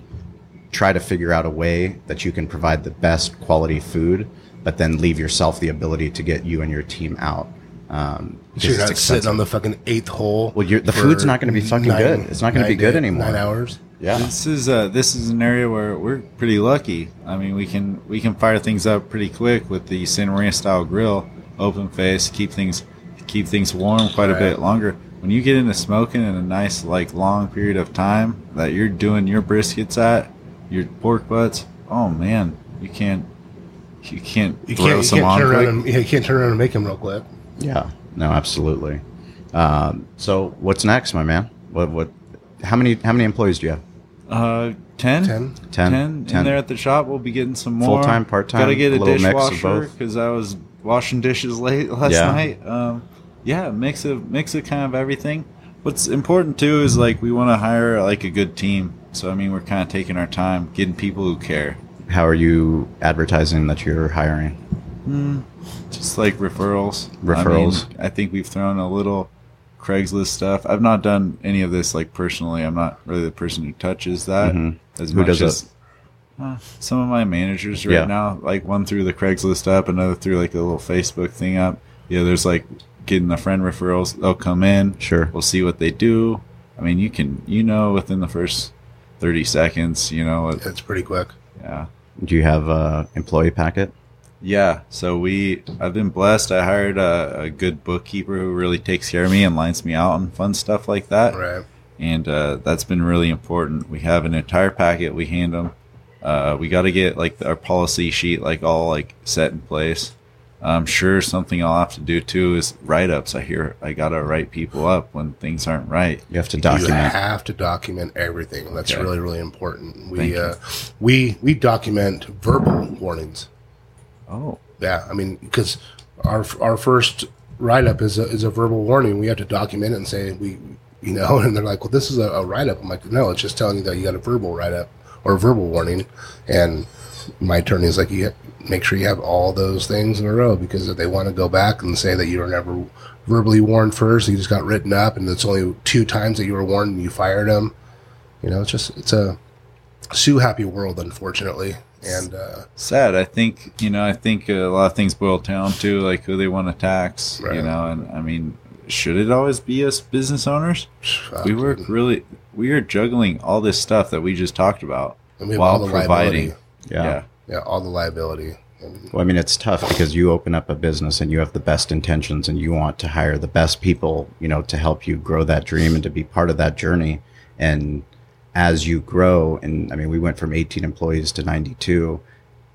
try to figure out a way that you can provide the best quality food, but then leave yourself the ability to get you and your team out. Um, So you're not it's sitting on the fucking eighth hole. Well, you're- the food's not gonna be fucking good. It's not gonna be good day- anymore. Nine hours. Yeah. This is uh this is an area where we're pretty lucky. I mean, we can we can fire things up pretty quick with the Santa Maria style grill, open face, keep things keep things warm quite a bit longer. When you get into smoking in a nice like long period of time that you're doing your briskets at, your pork butts, oh man, you can't you can't You can't, you some can't on turn around and you can't turn around and make them real quick. Yeah, no, absolutely. Um, so what's next, my man? What what? How many how many employees do you have? Uh, 10? Ten. 10? 10 10. in there at the shop. We'll be getting some more. Full-time, part-time, Gotta get a a, little mix of dishwasher both? because I was washing dishes late last Yeah. night. Um, yeah, mix of mix of kind of everything. What's important too is like we want to hire like a good team. So I mean, we're kind of taking our time getting people who care. How are you advertising that you're hiring? Just like referrals. Referrals. I, mean, I think we've thrown a little Craigslist stuff. I've not done any of this like personally. I'm not really the person who touches that Mhm. as Who much does as it? uh, some of my managers right Yeah. now. Like one through the Craigslist up, another through like a little Facebook thing up. Yeah, there's like getting the friend referrals. They'll come in. Sure. We'll see what they do. I mean, you can you know within the first thirty seconds. You know, it, It's pretty quick. yeah. Do you have a employee packet? Yeah, so we I've been blessed. I hired a, a good bookkeeper who really takes care of me and lines me out on fun stuff like that. Right. and uh, that's been really important. We have an entire packet. We hand them. Uh, we got to get like our policy sheet like all like set in place. I'm sure something I'll have to do too is write ups. I hear I gotta write people up when things aren't right. You have to document. You have to document everything. That's Okay. really really important. We uh, we we document verbal warnings. Oh, Yeah, I mean, because our our first write up is a is a verbal warning. We have to document it and say we, you know, and they're like, well, this is a, a write up. I'm like, no, it's just telling you that you got a verbal write up or a verbal warning. And my attorney is like, you make sure you have all those things in a row because if they want to go back and say that you were never verbally warned first, you just got written up, and it's only two times that you were warned and you fired them. You know, it's just it's a sue happy world, unfortunately. And uh, sad. I think you know. I think a lot of things boil down to like who they want to tax. Right. You know, and I mean, should it always be us business owners? fuck, we work dude. really. We are juggling all this stuff that we just talked about And we have while all the providing. liability. Yeah. yeah. Yeah, all the liability. Well, I mean, it's tough because you open up a business and you have the best intentions and you want to hire the best people, you know, to help you grow that dream and to be part of that journey. And as you grow, and I mean, we went from 18 employees to 92,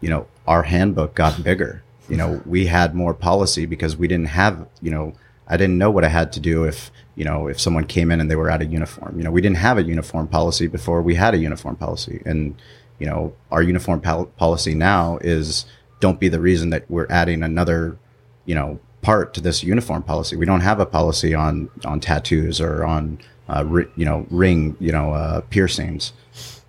you know, our handbook got bigger. You know, we had more policy because we didn't have, you know, I didn't know what I had to do if, you know, if someone came in and they were out of uniform. You know, we didn't have a uniform policy before we had a uniform policy. And, you know, our uniform pol- policy now is don't be the reason that we're adding another, you know, part to this uniform policy. We don't have a policy on on tattoos or on, uh, ri- you know, ring, you know, uh, piercings.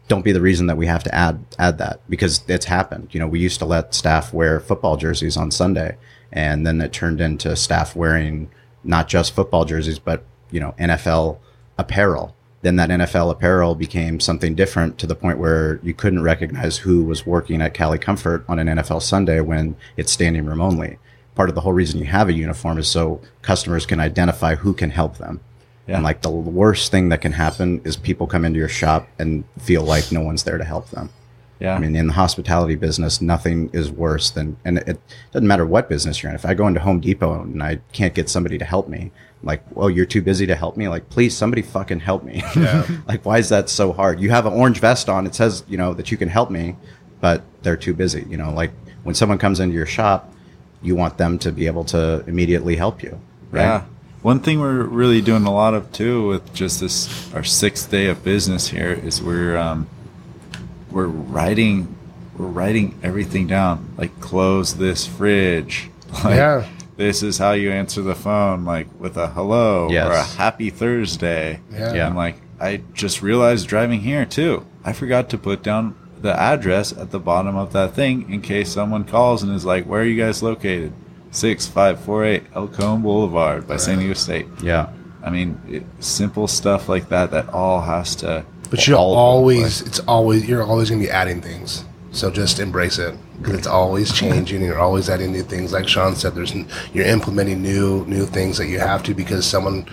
Don't be the reason that we have to add add that because it's happened. You know, we used to let staff wear football jerseys on Sunday, and then it turned into staff wearing not just football jerseys, but you know, NFL apparel then that NFL apparel became something different to the point where you couldn't recognize who was working at Cali Comfort on an NFL Sunday when it's standing room only. Part of the whole reason you have a uniform is so customers can identify who can help them. Yeah. And like the worst thing that can happen is people come into your shop and feel like no one's there to help them. Yeah. I mean, in the hospitality business, nothing is worse than, and it doesn't matter what business you're in. If I go into Home Depot and I can't get somebody to help me, like, well, you're too busy to help me. Like, please, somebody fucking help me. Yeah. like, why is that so hard? You have an orange vest on. It says, you know, that you can help me, but they're too busy. You know, like when someone comes into your shop, you want them to be able to immediately help you. Right? Yeah. One thing we're really doing a lot of too with just this our sixth day of business here is we're um, we're writing we're writing everything down like close this fridge like Yeah. this is how you answer the phone like with a hello or a happy Thursday Yeah. Yeah. I'm like I just realized driving here too I forgot to put down the address at the bottom of that thing in case someone calls and is like where are you guys located 6548 El Cajon Boulevard by San Diego State. Yeah. I mean, it, simple stuff like that that all has to. But you're all always, it's always, you're always going to be adding things. So just embrace it because it's always changing. and You're always adding new things. Like Shawn said, there's you're implementing new new things that you have to because someone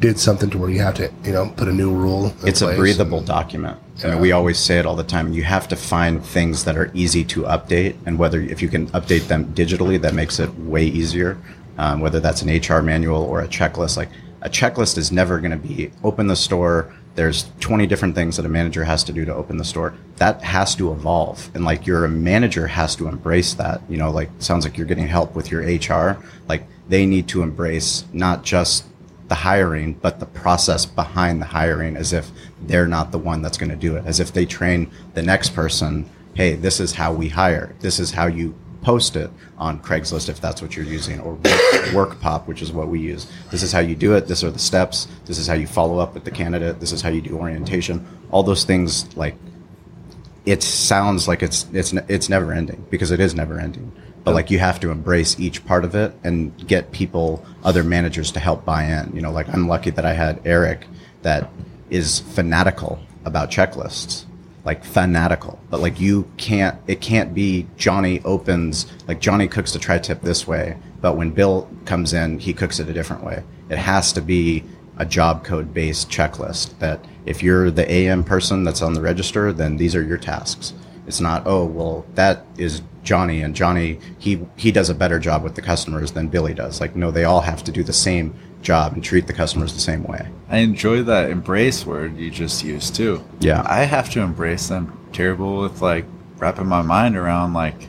did something to where you have to, you know, put a new rule. in it's a breathable and- document. I mean, we always say it all the time. You have to find things that are easy to update, and whether if you can update them digitally, that makes it way easier. Um, whether that's an HR manual or a checklist, like a checklist is never going to be open the store. There's 20 different things that a manager has to do to open the store. That has to evolve, and like your manager has to embrace that. You know, like sounds like you're getting help with your HR. Like they need to embrace not just the hiring, but the process behind the hiring as if they're not the one that's going to do it. As if they train the next person, hey, this is how we hire. This is how you post it on Craigslist if that's what you're using, or WorkPop, which is what we use. This is how you do it. These are the steps. This is how you follow up with the candidate. This is how you do orientation. All those things, like it sounds like it's it's it's never ending because it is never ending. But like you have to embrace each part of it and get people, other managers to help buy in. You know, like I'm lucky that I had Eric that is fanatical about checklists, like fanatical. But like you can't, it can't be Johnny opens like Johnny cooks the tri-tip this way, but when Bill comes in, he cooks it a different way. It has to be a job code based checklist that if you're the AM person that's on the register, then these are your tasks. It's not, oh, well, that is Johnny, and Johnny he he does a better job with the customers than Billy does. Like, no, they all have to do the same job and treat the customers the same way. I enjoy that embrace word you just used too. Yeah. I have to embrace them. Terrible with like wrapping my mind around like,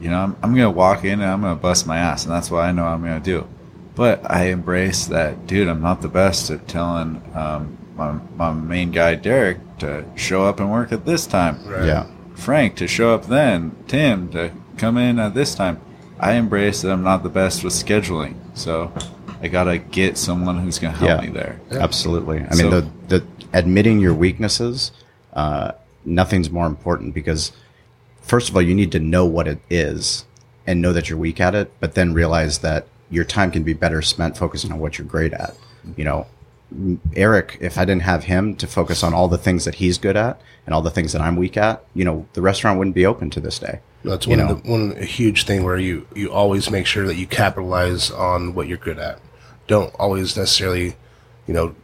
you know, I'm, I'm gonna walk in and I'm gonna bust my ass, and that's what I know I'm gonna do. But I embrace that, dude. I'm not the best at telling um, my, my main guy Derek to show up and work at this time. Right. Yeah. Frank to show up then, Tim to come in at this time. I embrace that I'm not the best with scheduling, so I gotta get someone who's gonna help Yeah. me there. Absolutely. I mean, the, the admitting your weaknesses, uh, nothing's more important because, first of all, you need to know what it is and know that you're weak at it, but then realize that your time can be better spent focusing on what you're great at. You know, m- Eric, if I didn't have him to focus on all the things that he's good at and all the things that I'm weak at, you know, the restaurant wouldn't be open to this day. That's You one know? the one a huge thing where you you always make sure that you capitalize on what you're good at. Don't always necessarily, you know,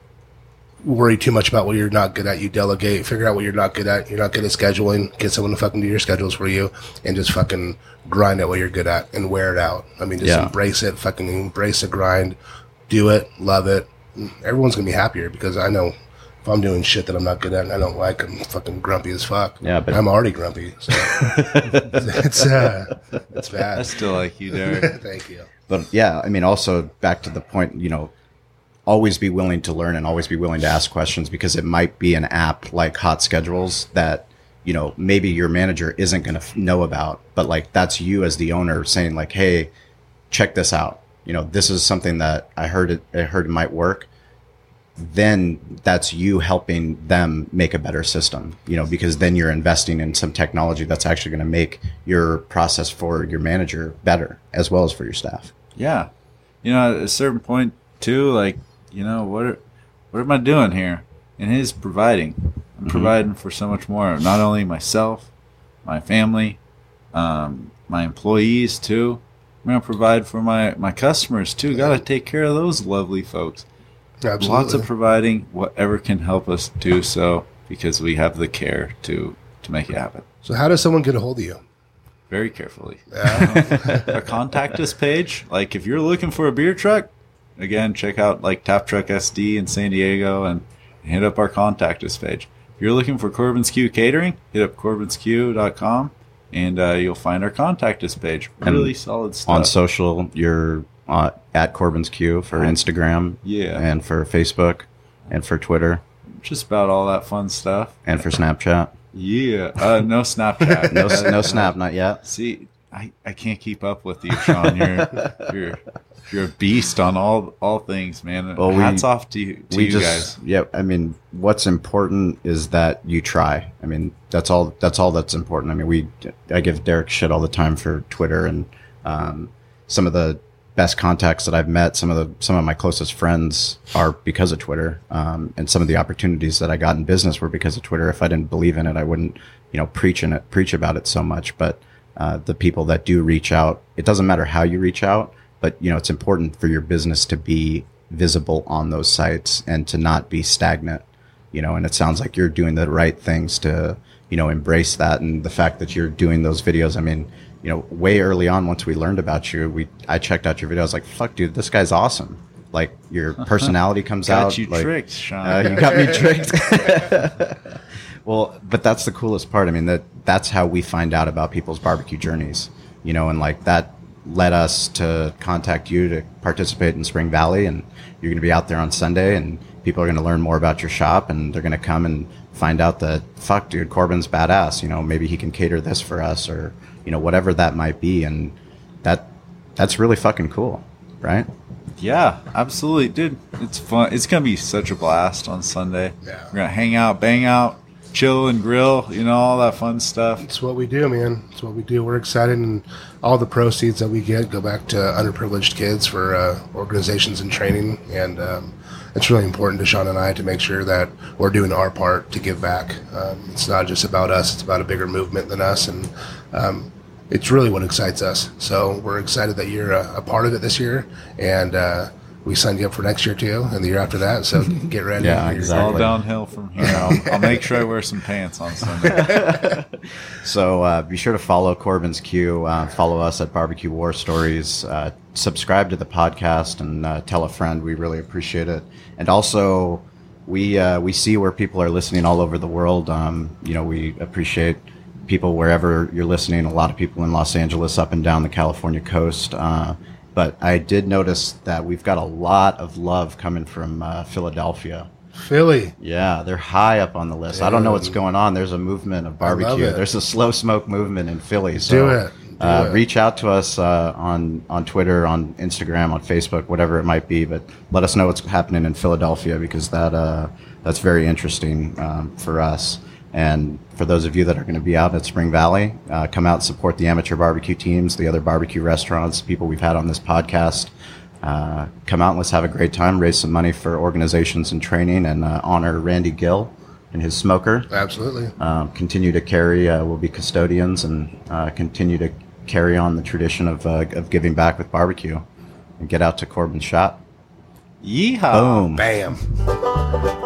worry too much about what you're not good at. You delegate, figure out what you're not good at. You're not good at scheduling. Get someone to fucking do your schedules for you, and just fucking grind at what you're good at and wear it out. I mean, just Yeah. embrace it. Fucking embrace the grind. Do it. Love it. Everyone's gonna be happier because I know. If I'm doing shit that I'm not good at and I don't like, I'm fucking grumpy as fuck. Yeah, but- I'm already grumpy. So it's uh, it's I bad. still like you, Derek. Thank you. But yeah, I mean, also back to the point, you know, always be willing to learn and always be willing to ask questions because it might be an app like Hot Schedules that, you know, maybe your manager isn't going to f- know about, but like that's you as the owner saying like, Hey, check this out. You know, this is something that I heard it, I heard it might work. Then that's you helping them make a better system, you know, because then you're investing in some technology that's actually going to make your process for your manager better as well as for your staff. Yeah. You know, at a certain point too, like, you know, what are, what am I doing here? And his providing. I'm providing for so much more. Not only myself, my family, um, my employees too. I'm gonna provide for my, my customers too. Gotta take care of those lovely folks. Absolutely. Lots of providing whatever can help us do so because we have the care to to make it happen. so, how does someone get a hold of you? Very carefully. Our contact us page. Like if you're looking for a beer truck, again, check out like Tap Truck SD in San Diego and hit up our contact us page. If you're looking for Corbin's Q Catering, hit up corbinsq.com and uh, you'll find our contact us page. Really solid stuff. on social you're uh, at corbin's q for instagram Yeah. and for facebook and for twitter Just about all that fun stuff. and for snapchat Yeah. Uh, no Snapchat. no, no snap not yet See, I, I can't keep up with you, Shawn. You're you're you're a beast on all all things, man. Well, we- Hats off to you, to we you just guys. yeah i mean what's important is that you try i mean that's all that's all that's important i mean we i give derek shit all the time for twitter and um, some of the best contacts that i've met some of the some of my closest friends are because of twitter um, and some of the opportunities that i got in business were because of twitter if i didn't believe in it i wouldn't you know preach in it preach about it so much but uh, the people that do reach out it doesn't matter how you reach out but you know it's important for your business to be visible on those sites and to not be stagnant you know and it sounds like you're doing the right things to you know embrace that. And the fact that you're doing those videos i mean you know way early on once we learned about you we i checked out your video. I was like fuck dude this guy's awesome. Like your personality comes Got out you like, tricked, Shawn. uh, you got me tricked. Well but that's the coolest part. I mean that that's how we find out about people's barbecue journeys you know and like that led us to contact you to participate in spring valley and you're going to be out there on sunday and people are going to learn more about your shop and they're going to come and find out that fuck dude corbin's badass you know maybe he can cater this for us or you know whatever that might be and that that's really fucking cool right Yeah, absolutely, dude. It's fun. It's gonna be such a blast on Sunday. Yeah. We're gonna hang out, bang out, chill and grill. You know all that fun stuff. It's what we do, man. It's what we do. We're excited, and all the proceeds that we get go back to underprivileged kids for uh, organizations and training. And um, it's really important to Shawn and I to make sure that we're doing our part to give back. Um, it's not just about us; it's about a bigger movement than us, and um, it's really what excites us. So we're excited that you're a, a part of it this year, and uh, we signed you up for next year too, and the year after that. So get ready. Yeah, You're- exactly. All downhill from here. I'll, I'll make sure I wear some pants on Sunday. So uh, be sure to follow Corbin's Q. Uh, follow us at Barbecue War Stories. Uh, subscribe to the podcast and uh, tell a friend. We really appreciate it. And also, we uh, we see where people are listening all over the world. Um, you know, we appreciate people wherever you're listening. A lot of people in Los Angeles, up and down the California coast. But I did notice that we've got a lot of love coming from uh, Philadelphia. Philly. Yeah, they're high up on the list. I don't know what's going on. There's a movement of barbecue. There's a slow smoke movement in Philly. So, Do it. Do uh, it. Reach out to us uh, on on Twitter, on Instagram, on Facebook, whatever it might be. But let us know what's happening in Philadelphia because that uh, that's very interesting um, for us. And for those of you that are going to be out at Spring Valley, uh, come out and support the amateur barbecue teams, the other barbecue restaurants, people we've had on this podcast. Uh, come out and let's have a great time, raise some money for organizations and training, and uh, honor Randy Gill and his smoker. Absolutely. Um, continue to carry, uh, we'll be custodians and uh, continue to carry on the tradition of, uh, of giving back with barbecue and get out to Corbin's shop. Yeehaw! Boom. Bam.